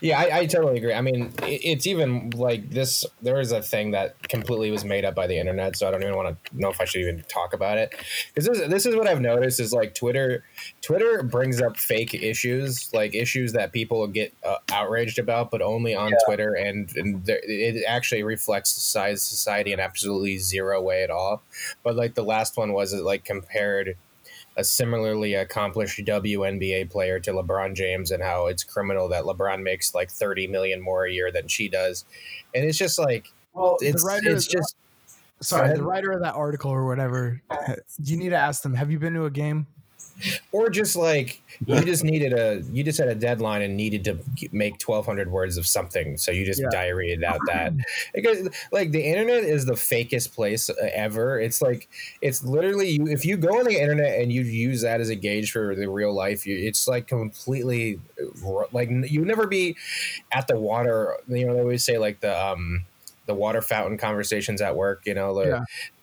Yeah, I, I totally agree. I mean, it, it's even like this. There is a thing that completely was made up by the internet, so I don't even want to know if I should even talk about it. Because this, this is what I've noticed is like Twitter. Twitter brings up fake issues, like issues that people get uh, outraged about, but only on Yeah. Twitter, and, and there, it actually reflects size society in absolutely zero way at all. But like the last one was it like compared a similarly accomplished WNBA player to LeBron James and how it's criminal that LeBron makes like 30 million more a year than she does. And it's just like Well, it's the writer, it's just sorry, the writer of that article or whatever. You need to ask them. Have you been to a game? Or just like you just needed a you just had a deadline and needed to make 1200 words of something. So you just Yeah. diarrheaed out that. *laughs* Because like the internet is the fakest place ever. It's like it's literally you if you go on the internet and you use that as a gauge for the real life you, it's like completely like you never be at the water you know they always say like the um the water fountain conversations at work you know the,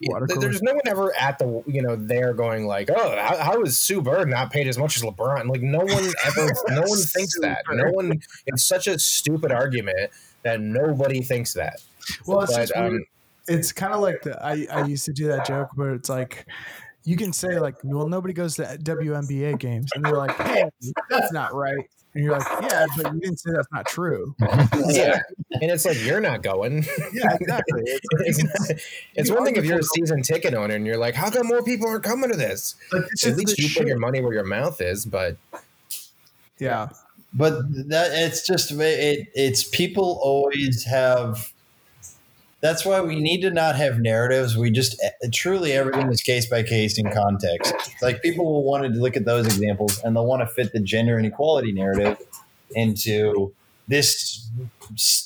Yeah, water th- cooler. there's no one ever at the you know there going like oh how, how is Sue Bird not paid as much as LeBron? Like no one *laughs* ever no one thinks that. No one it's such a stupid argument that nobody thinks that. Well, it's but weird. um it's kind of like the I, I used to do that joke where it's like you can say like well nobody goes to WNBA games and they're like hey that's not right and you're like yeah but you didn't say that's not true. *laughs* Yeah. And it's like you're not going. Yeah exactly. It's, it's, it's *laughs* one thing if you're a argue season ticket owner and you're like how come more people aren't coming to this? Like, it's at least the you put your money where your mouth is but yeah. But that it's just it, it's people always have that's why we need to not have narratives. We just eh, truly everything is case by case in context. Like people will want to look at those examples and they'll want to fit the gender inequality narrative into this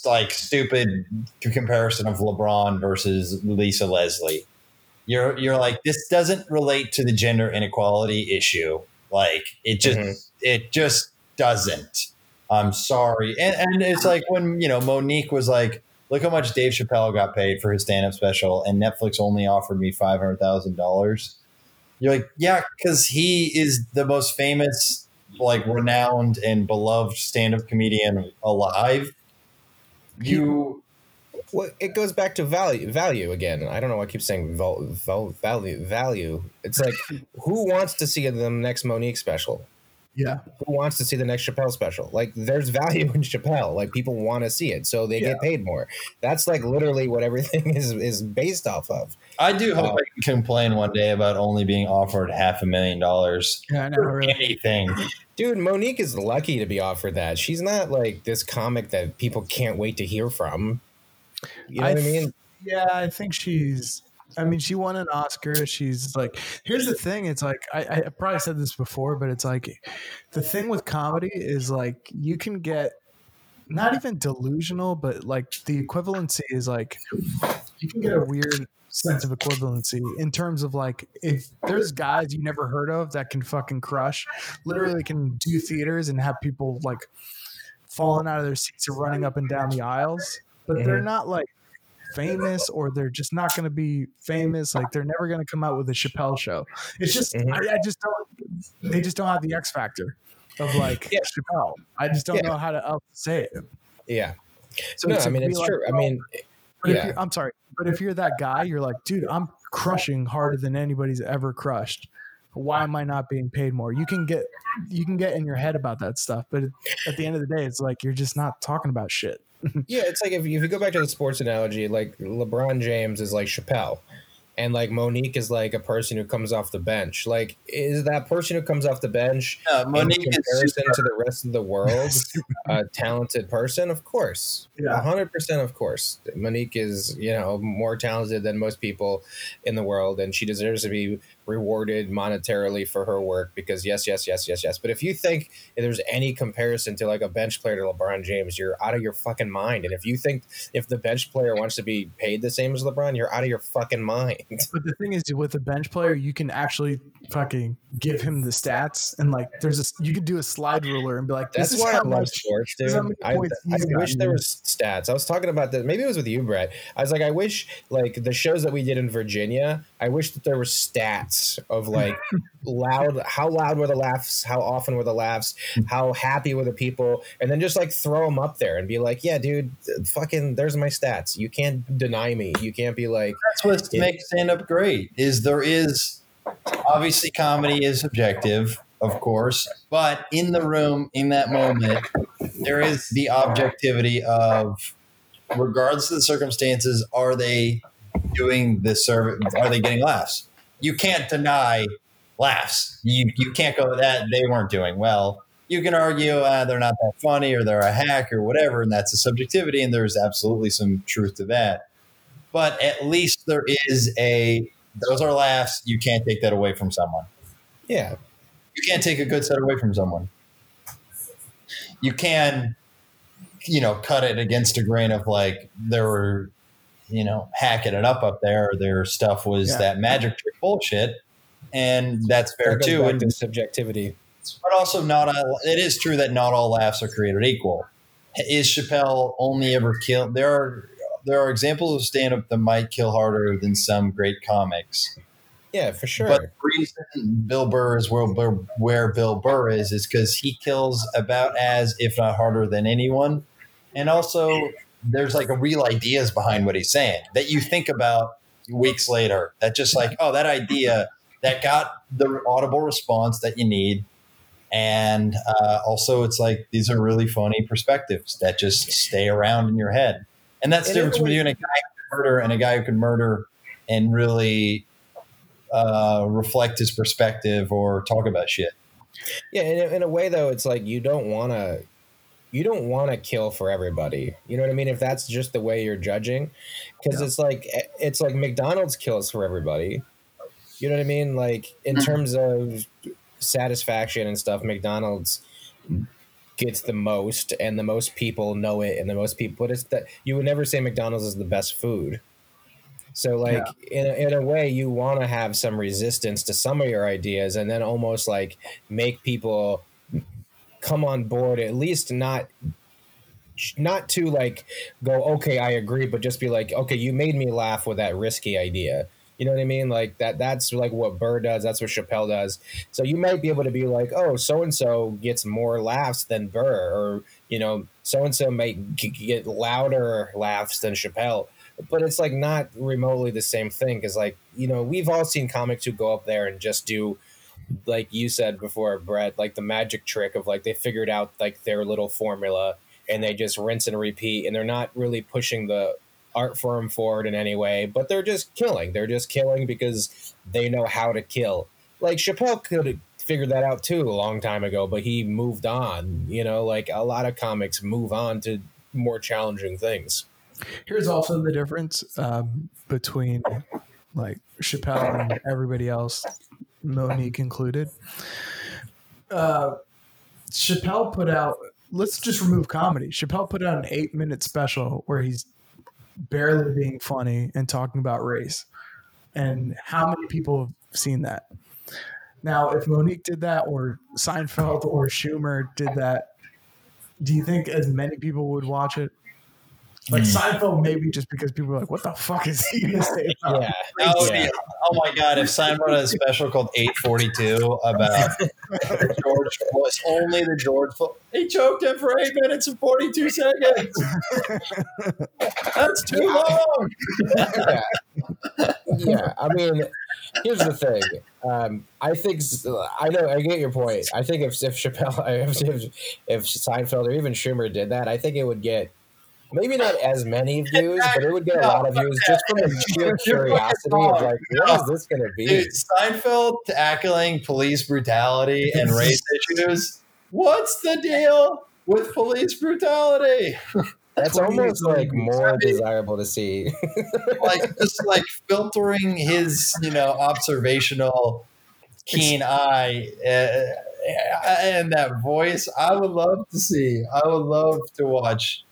like stupid comparison of lebron versus lisa leslie. You're you're like this doesn't relate to the gender inequality issue. Like it just Mhm. it just doesn't. I'm sorry. And and it's like when you know Mo'Nique was like look how much dave chappelle got paid for his stand-up special and netflix only offered me $500000 you're like yeah because he is the most famous like renowned and beloved stand-up comedian alive you Well, it goes back to value. Value again. I don't know. why I keep saying val, val, value. Value. It's like *laughs* who wants to see the next Mo'Nique special? Yeah Who wants to see the next Chappelle special? Like, there's value in Chappelle. Like, people want to see it, so they Yeah. get paid more. That's like literally what everything *laughs* is is based off of. i do hope Uh, i can complain one day about only being offered half a million dollars yeah I know for really. anything Dude, Mo'Nique is lucky to be offered that. She's not like this comic that people can't wait to hear from. You know I what I th- mean? Yeah, I think she's. I mean, she won an Oscar. She's like, here's the thing. It's like I, I probably said this before, but it's like the thing with comedy is like you can get not even delusional, but like the equivalency is like you can get a weird sense of equivalency in terms of like if there's guys you never heard of that can fucking crush, literally can do theaters and have people like falling out of their seats and running up and down the aisles, but they're Mhm. not like famous or they're just not going to be famous. Like they're never going to come out with a Chappelle show. It's just Mhm. I, I just don't. They just don't have the X factor of like Yeah. Chappelle. I just don't Yeah. know how to else say it. Yeah. So no, I mean it's like, true. I oh, mean, yeah. I'm sorry, but if you're that guy, you're like, dude, I'm crushing harder than anybody's ever crushed. Why am I not being paid more? You can get you can get in your head about that stuff, but at the end of the day, it's like you're just not talking about shit. Yeah, it's like if you, if you go back to the sports analogy, like LeBron James is like Chappelle, and like Mo'Nique is like a person who comes off the bench. Like, is that person who comes off the bench Mo'Nique in comparison to the rest of the world *laughs* a talented person? Of course, Yeah. hundred percent. Of course, Mo'Nique is you know more talented than most people in the world, and she deserves to be rewarded monetarily for her work because yes, yes, yes, yes, yes. But if you think if there's any comparison to like a bench player to LeBron James, you're out of your fucking mind. And if you think if the bench player wants to be paid the same as LeBron, you're out of your fucking mind. But the thing is, with a bench player, you can actually fucking give him the stats and like there's a you could do a slide ruler and be like this That's is why I love much sports, dude. I, I wish there was stats. I was talking about this. Maybe it was with you, Bret. I was like, I wish like the shows that we did in Virginia. I wish that there were stats of like *laughs* loud, how loud were the laughs, how often were the laughs, how happy were the people, and then just like throw them up there and be like, yeah, dude, fucking, there's my stats. You can't deny me. You can't be like, That's what Yeah. makes stand up great. Is there is obviously comedy is subjective, of course, but in the room in that moment, there is the objectivity of regardless of the circumstances, are they doing the service? Are they getting laughs? You can't deny laughs. You you can't go that they weren't doing well. You can argue uh, they're not that funny or they're a hack or whatever, and that's a subjectivity, and there's absolutely some truth to that. But at least there is a those are laughs. You can't take that away from someone. yeah, You can't take a good set away from someone. You can, you know, cut it against a grain of like there were, you know, hacking it up up there. Their stuff was Yeah. that magic trick bullshit, and that's fair that too. And, to subjectivity. but also, not all, it is true that not all laughs are created equal. Is Chappelle only ever killed? There are there are examples of stand up that might kill harder than some great comics. Yeah, for sure. But the reason Bill Burr is where, where Bill Burr is is because he kills about as, if not harder than anyone. And also, there's like a real ideas behind what he's saying that you think about weeks later. That just like, oh, that idea that got the audible response that you need. And uh, also, it's like these are really funny perspectives that just stay around in your head. And that's the difference between a guy who can murder and a guy who can murder and really uh, reflect his perspective or talk about shit. Yeah, in a, in a way though, it's like you don't want to you don't want to kill for everybody. You know what I mean? If that's just the way you're judging, because Yeah. it's like it's like McDonald's kills for everybody. You know what I mean? Like in Mhm. terms of satisfaction and stuff, McDonald's gets the most, and the most people know it, and the most people. But it's that you would never say McDonald's is the best food. So, like in a, in a way, you want to have some resistance to some of your ideas, and then almost like make people come on board. At least not not to like go okay, I agree, but just be like, okay, you made me laugh with that risky idea. You know what I mean? Like that. That's like what Burr does. That's what Chappelle does. So you might be able to be like, oh, so and so gets more laughs than Burr, or you know, so and so might get louder laughs than Chappelle. But it's like not remotely the same thing because, like, you know, we've all seen comics who go up there and just do, like you said before, Bret, like the magic trick of like they figured out like their little formula and they just rinse and repeat, and they're not really pushing the art form forward in any way, but they're just killing. They're just killing because they know how to kill. Like Chappelle could have figured that out too a long time ago, but he moved on. You know, like a lot of comics move on to more challenging things. Here's also the difference um, between like Chappelle and everybody else, Mo'Nique included. Uh, Chappelle put out. Let's just remove comedy. Chappelle put out an eight minute special where he's barely being funny and talking about race. And how many people have seen that? Now, if Mo'Nique did that, or Seinfeld, or Schumer did that, do you think as many people would watch it? Like Seinfeld, maybe just because people are like, "What the fuck is he gonna say?" Yeah, That would Yeah. oh my god! If Seinfeld had a special called 842 about George, was only the George. Flo- He choked him for eight minutes and 42 seconds. That's too long. yeah, yeah. I mean, here's the thing. Um, I think I know I get your point. I think if if Chappelle, *laughs* if, if if Seinfeld or even Schumer did that, I think it would get maybe not as many *laughs* views, but it would get a lot of views just from the *laughs* sheer curiosity of like, what is this going to be? Dude, Seinfeld tackling police brutality *laughs* and race issues. What's the deal with police brutality? That's almost like more desirable to see. like just like filtering his you know observational keen eye uh, and that voice, I would love to see. I would love to watch.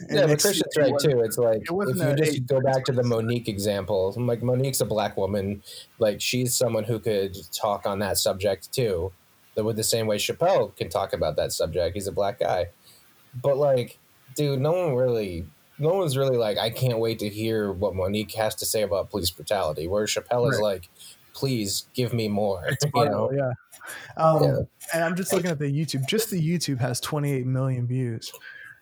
Yeah, And but it's- Cristian's right too. It's like it if you just age go back to the Mo'Nique example, I'm like Mo'Nique's a black woman, like she's someone who could talk on that subject too. That with the same way Chappelle can talk about that subject. He's a black guy, but like, dude, no one really, no one's really like, I can't wait to hear what Mo'Nique has to say about police brutality. Where Chappelle is like, please give me more. It's *laughs* you know? yeah. Um, Yeah. And I'm just looking at the YouTube. Just the YouTube has 28 million views.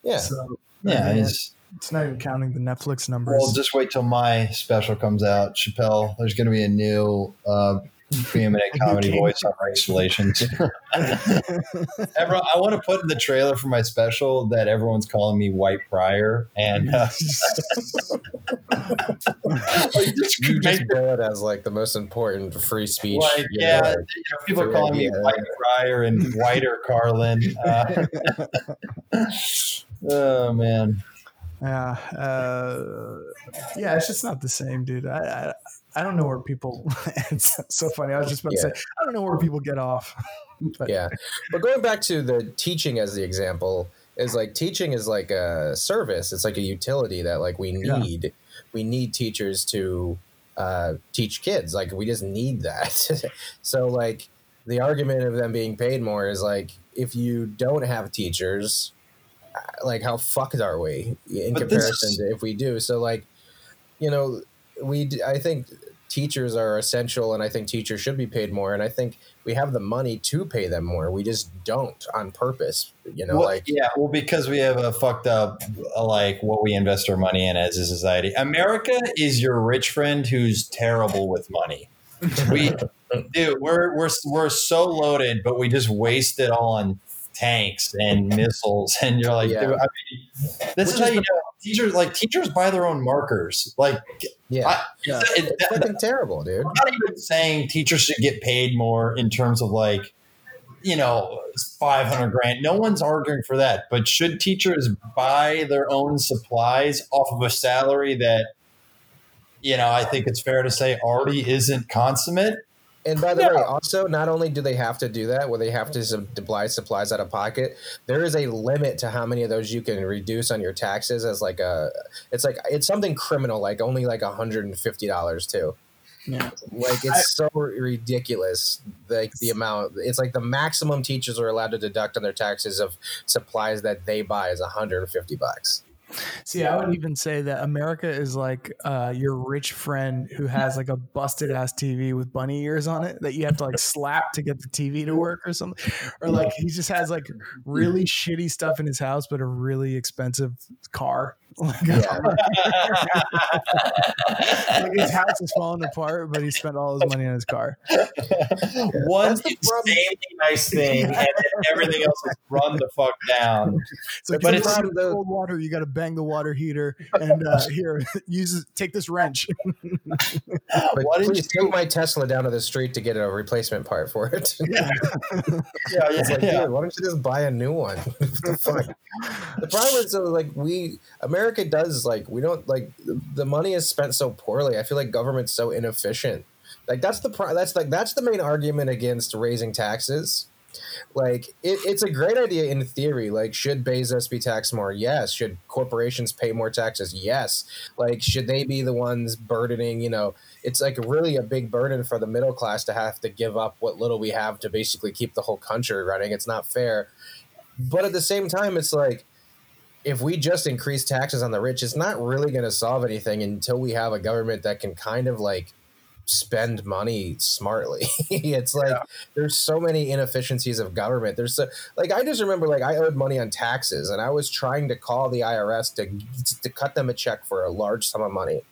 Yeah. So Yeah, I mean, it's, it's not even counting the Netflix numbers. well, just wait till my special comes out, Chappelle. There's going to be a new uh, preeminent *laughs* comedy voice on race relations. *laughs* Everyone, I want to put in the trailer for my special that everyone's calling me White Pryor, and uh, *laughs* like, just You just bill it as like the most important free speech. like you know, yeah, like- people are calling me idea. White Pryor and Whiter Carlin. Uh, oh man, Yeah, uh, yeah, it's just not the same, dude. I, I, I don't know where people. *laughs* it's so funny. I was just about to say, I don't know where people get off. *laughs* But yeah but going back to the teaching as the example is like teaching is like a service it's like a utility that like we Yeah. need we need teachers to uh, teach kids like we just need that *laughs* so like the argument of them being paid more is like if you don't have teachers like how fucked are we in But comparison is- to if we do so like you know we i think teachers are essential and i think teachers should be paid more and i think we have the money to pay them more we just don't on purpose you know well, like yeah, well, because we have a fucked up uh, like what we invest our money in as a society. America is your rich friend who's terrible with money. We, *laughs* dude, we're we're we're so loaded, but we just waste it all on tanks and missiles. And you're like, Yeah. I mean, this Which is how you know teachers like teachers buy their own markers. Like, yeah I, Yeah. it- it's fucking terrible dude I'm not even saying teachers should get paid more in terms of like, you know, 500 grand. No one's arguing for that. But should teachers buy their own supplies off of a salary that, you know, I think it's fair to say already isn't consummate? And by the No. way, also, not only do they have to do that, where they have to supply supplies out of pocket, there is a limit to how many of those you can reduce on your taxes as like a, it's like it's something criminal, like only like hundred and fifty dollars too. Yeah. Like it's so ridiculous, like the amount. It's like the maximum teachers are allowed to deduct on their taxes of supplies that they buy is hundred and fifty bucks. See, I would even say that America is like uh, your rich friend who has like a busted ass TV with bunny ears on it that you have to like slap to get the TV to work or something. Or like he just has like really shitty stuff in his house, but a really expensive car. Like, Yeah. *laughs* like his house is falling apart, but he spent all his money on his car. *laughs* One That's insanely nice thing, and then everything else is run the fuck down. It's like, But but it's- it's cold water. You got to bang the water heater, and uh, *laughs* here, use take this wrench. But Why didn't you? take my Tesla down to the street to get a replacement part for it. Yeah. Yeah, It's yeah, like, yeah. dude, why don't you just buy a new one? the fuck? The problem is, though, like we America does like we don't like the money is spent so poorly. I feel like government's so inefficient. Like that's the that's like that's the main argument against raising taxes. Like it, it's a great idea in theory. Like should Bezos be taxed more? Yes. Should corporations pay more taxes? Yes. Like should they be the ones burdening? You know, it's like really a big burden for the middle class to have to give up what little we have to basically keep the whole country running. It's not fair. But at the same time, it's like if we just increase taxes on the rich, it's not really going to solve anything until we have a government that can kind of like spend money smartly. *laughs* it's like there's so many inefficiencies of government. There's so like I just remember like I owed money on taxes and I was trying to call the IRS to to cut them a check for a large sum of money.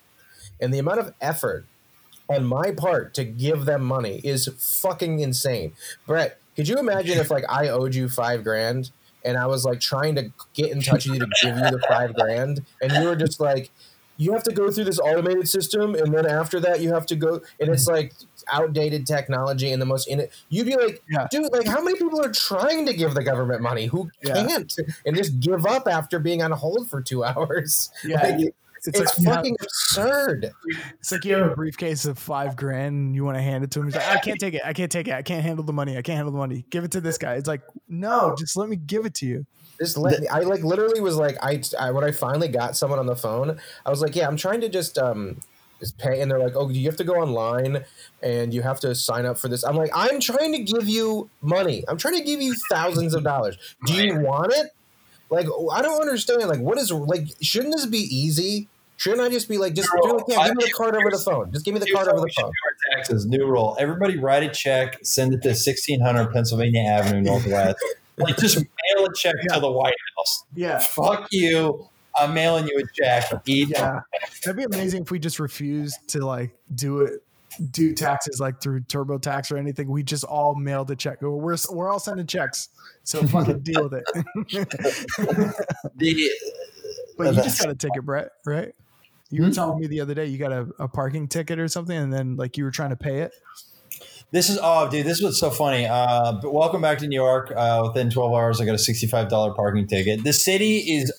And the amount of effort on my part to give them money is fucking insane. Bret, could you imagine if like I owed you 5 grand and I was like trying to get in touch with you to give you the 5 grand and you were just like you have to go through this automated system and then after that you have to go and it's like outdated technology and the most in it you'd be like Yeah. dude like how many people are trying to give the government money who Yeah. can't and just give up after being on hold for two *laughs* hours Yeah, Like, It's, like you have- fucking absurd. It's like you have a briefcase of five grand and you want to hand it to him. He's like, I can't take it. I can't take it. I can't handle the money. I can't handle the money. Give it to this guy. It's like, no, just let me give it to you. Just let me. I like literally was like, I, I when I finally got someone on the phone, I was like, yeah, I'm trying to just um just pay, and they're like, oh, you have to go online and you have to sign up for this. I'm like, I'm trying to give you money. I'm trying to give you thousands of dollars. Do you want it? Like, oh, I don't understand. Like, what is like? Shouldn't this be easy? Shouldn't I just be like, just do it? Yeah, give me the card over the phone. Just give me the card over the phone. taxes. New rule: everybody write a check, send it to 1600 Pennsylvania Avenue Northwest. *laughs* like, just mail a check to the White House. Yeah. Fuck you. I'm mailing you a check. Eat. Yeah. That'd be amazing if we just refused to like do it, do taxes like through TurboTax or anything. We just all mailed a check. We're, we're all sending checks. So *laughs* fucking deal with it. *laughs* The, *laughs* But you just got a ticket, Bret, right? You were telling me the other day you got a, a parking ticket or something, and then like you were trying to pay it. This is oh, dude, this was so funny. Uh, but welcome back to New York. Uh, within 12 hours, I got a $65 parking ticket. The city is.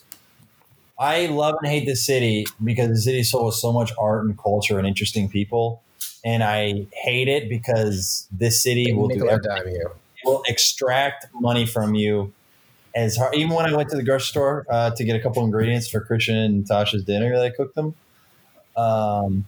I love and hate the city because the city is full of so much art and culture and interesting people, and I hate it because this city will do everything you. will extract money from you as hard. Even when I went to the grocery store uh, to get a couple ingredients for Cristian and Tasha's dinner that I cooked them, um,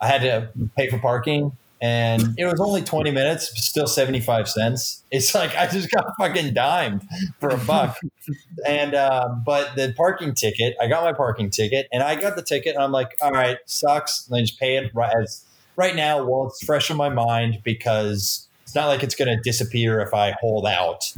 I had to pay for parking, and it was only twenty minutes, still seventy five cents. It's *laughs* like I just got fucking dimed for a buck. *laughs* and uh, but the parking ticket, I got my parking ticket, and I got the ticket, and I'm like, all right, sucks. And I just pay it right as right now. Well, it's fresh in my mind because it's not like it's going to disappear if I hold out.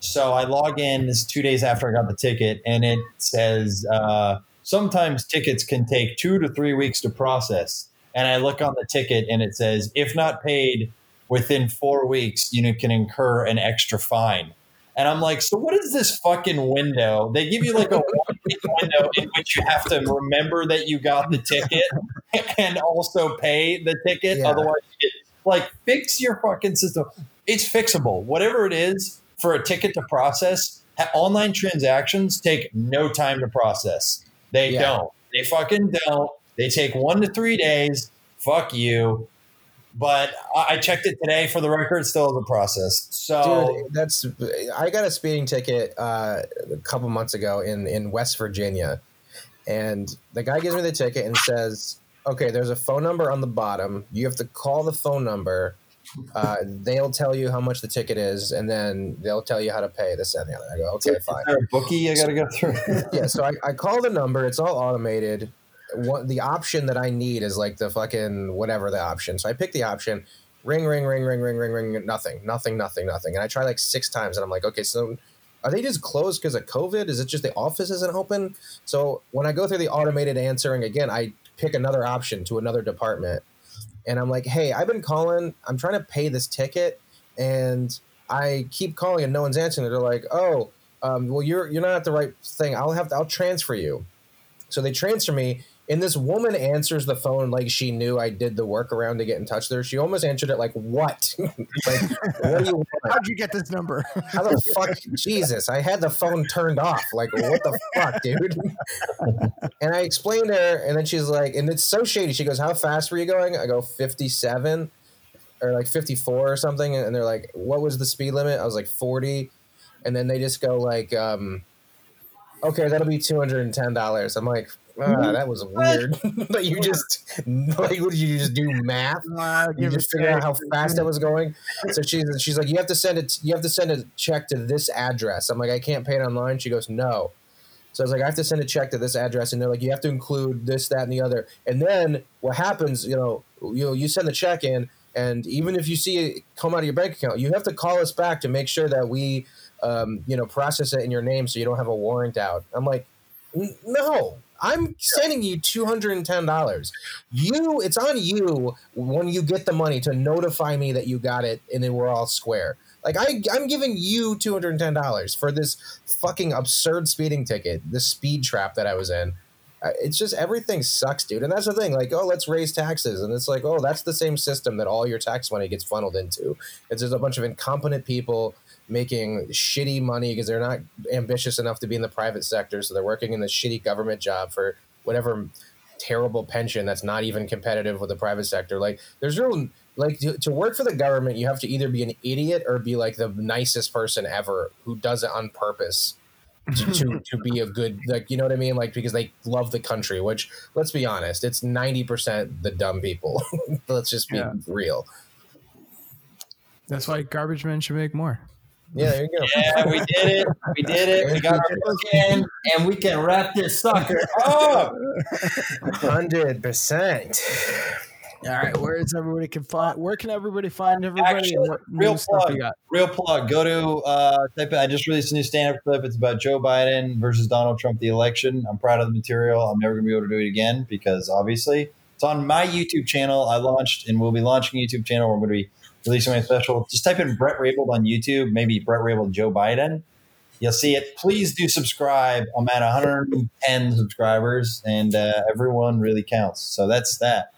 So I log in. This two days after I got the ticket, and it says uh, sometimes tickets can take two to three weeks to process. And I look on the ticket, and it says if not paid within four weeks, you can incur an extra fine. And I'm like, so what is this fucking window? They give you like a *laughs* window in which you have to remember that you got the ticket *laughs* and also pay the ticket. Yeah. Otherwise, you get, like, fix your fucking system. It's fixable. Whatever it is for a ticket to process, online transactions take no time to process. They Yeah. don't. They fucking don't. They take one to three days. Fuck you. But I checked it today for the record, still is a process. So Dude, that's I got a speeding ticket uh, a couple months ago in in West Virginia, and the guy gives me the ticket and says, "Okay, there's a phone number on the bottom. You have to call the phone number. Uh, they'll tell you how much the ticket is, and then they'll tell you how to pay this and the other." I go, "Okay, is fine." there a bookie I got to go through? yeah, so I, I call the number. It's all automated. What the option that I need is like the fucking whatever the option. So I pick the option. Ring, ring, ring, ring, ring, ring, ring. Nothing, nothing, nothing, nothing. And I try like six times, and I'm like, okay, so are they just closed because of COVID? Is it just the office isn't open? So when I go through the automated answering again, I pick another option to another department, and I'm like, hey, I've been calling. I'm trying to pay this ticket, and I keep calling, and no one's answering. They're like, oh, um, well, you're you're not at the right thing. I'll have to, I'll transfer you. So they transfer me, and this woman answers the phone like she knew I did the workaround to get in touch with her. She almost answered it like, "What? *laughs* like, what do you want? How'd you get this number? *laughs* How the fuck? Jesus! I had the phone turned off. Like, what the fuck, dude?" *laughs* and I explained to her, and then she's like, and it's so shady. She goes, "How fast were you going?" I go, 57 or like 54 or something. And they're like, "What was the speed limit?" I was like, 40. And then they just go like, um, "Okay, that'll be two hundred and ten dollars." I'm like, ah, "That was weird." *laughs* but you just like, what did you just do math? Uh, You just figure out how fast I was going. So she's she's like, you have to send it. You have to send a check to this address. I'm like, I can't pay it online. She goes, no. So I was like, I have to send a check to this address, and they're like, you have to include this, that, and the other. And then what happens? You know, you know, you send the check in, and even if you see it come out of your bank account, you have to call us back to make sure that we, um, you know, process it in your name so you don't have a warrant out. I'm like, no. I'm sending you two hundred and ten dollars. You, it's on you when you get the money to notify me that you got it, and then we're all square. Like I, I'm giving you two hundred and ten dollars for this fucking absurd speeding ticket, this speed trap that I was in. Uh, It's just everything sucks, dude. And that's the thing. Like, oh, let's raise taxes, and it's like, oh, that's the same system that all your tax money gets funneled into. It's just a bunch of incompetent people making shitty money because they're not ambitious enough to be in the private sector, so they're working in this shitty government job for whatever terrible pension that's not even competitive with the private sector. Like there's real like to, to work for the government, you have to either be an idiot or be like the nicest person ever who does it on purpose. to, to, *laughs* to be a good like you know what I mean like because they love the country which let's be honest it's 90% the dumb people *laughs* let's just be Yeah. real That's why garbage men should make more. Yeah there you go Yeah, we did it. We did it. We got our book in, and we can wrap this sucker up. Hundred percent. All right, where is everybody can find? Where can everybody find everybody? Actually, real plug. Real plug. Go to uh, type. I just released a new stand-up clip. It's about Joe Biden versus Donald Trump, the election. I'm proud of the material. I'm never gonna be able to do it again because obviously it's on my YouTube channel. I launched and we'll be launching a YouTube channel. Where I'm gonna be releasing my special. Just type in Bret Raybould on YouTube. Maybe Bret Raybould Joe Biden. You'll see it. Please do subscribe. I'm at 110 subscribers, and uh, everyone really counts. So that's that.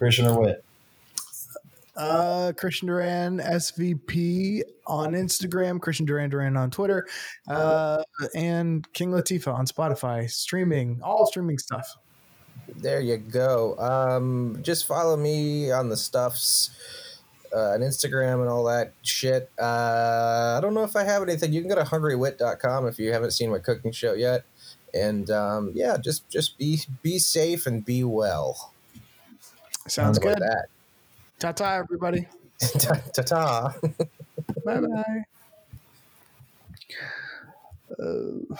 Cristian or Wit. Uh, Cristian Duran, SVP on Instagram, Cristian Duran Duran on Twitter, uh, and King Latifa on Spotify, streaming, all streaming stuff. There you go. Um, just follow me on the stuffs, uh, on Instagram and all that shit. Uh, I don't know if I have anything. You can go to hungrywit.com if you haven't seen my cooking show yet. And um, yeah, just just be be safe and be well. Sounds good. That. Ta ta, everybody. *laughs* Ta ta. Bye bye. *laughs* Uh,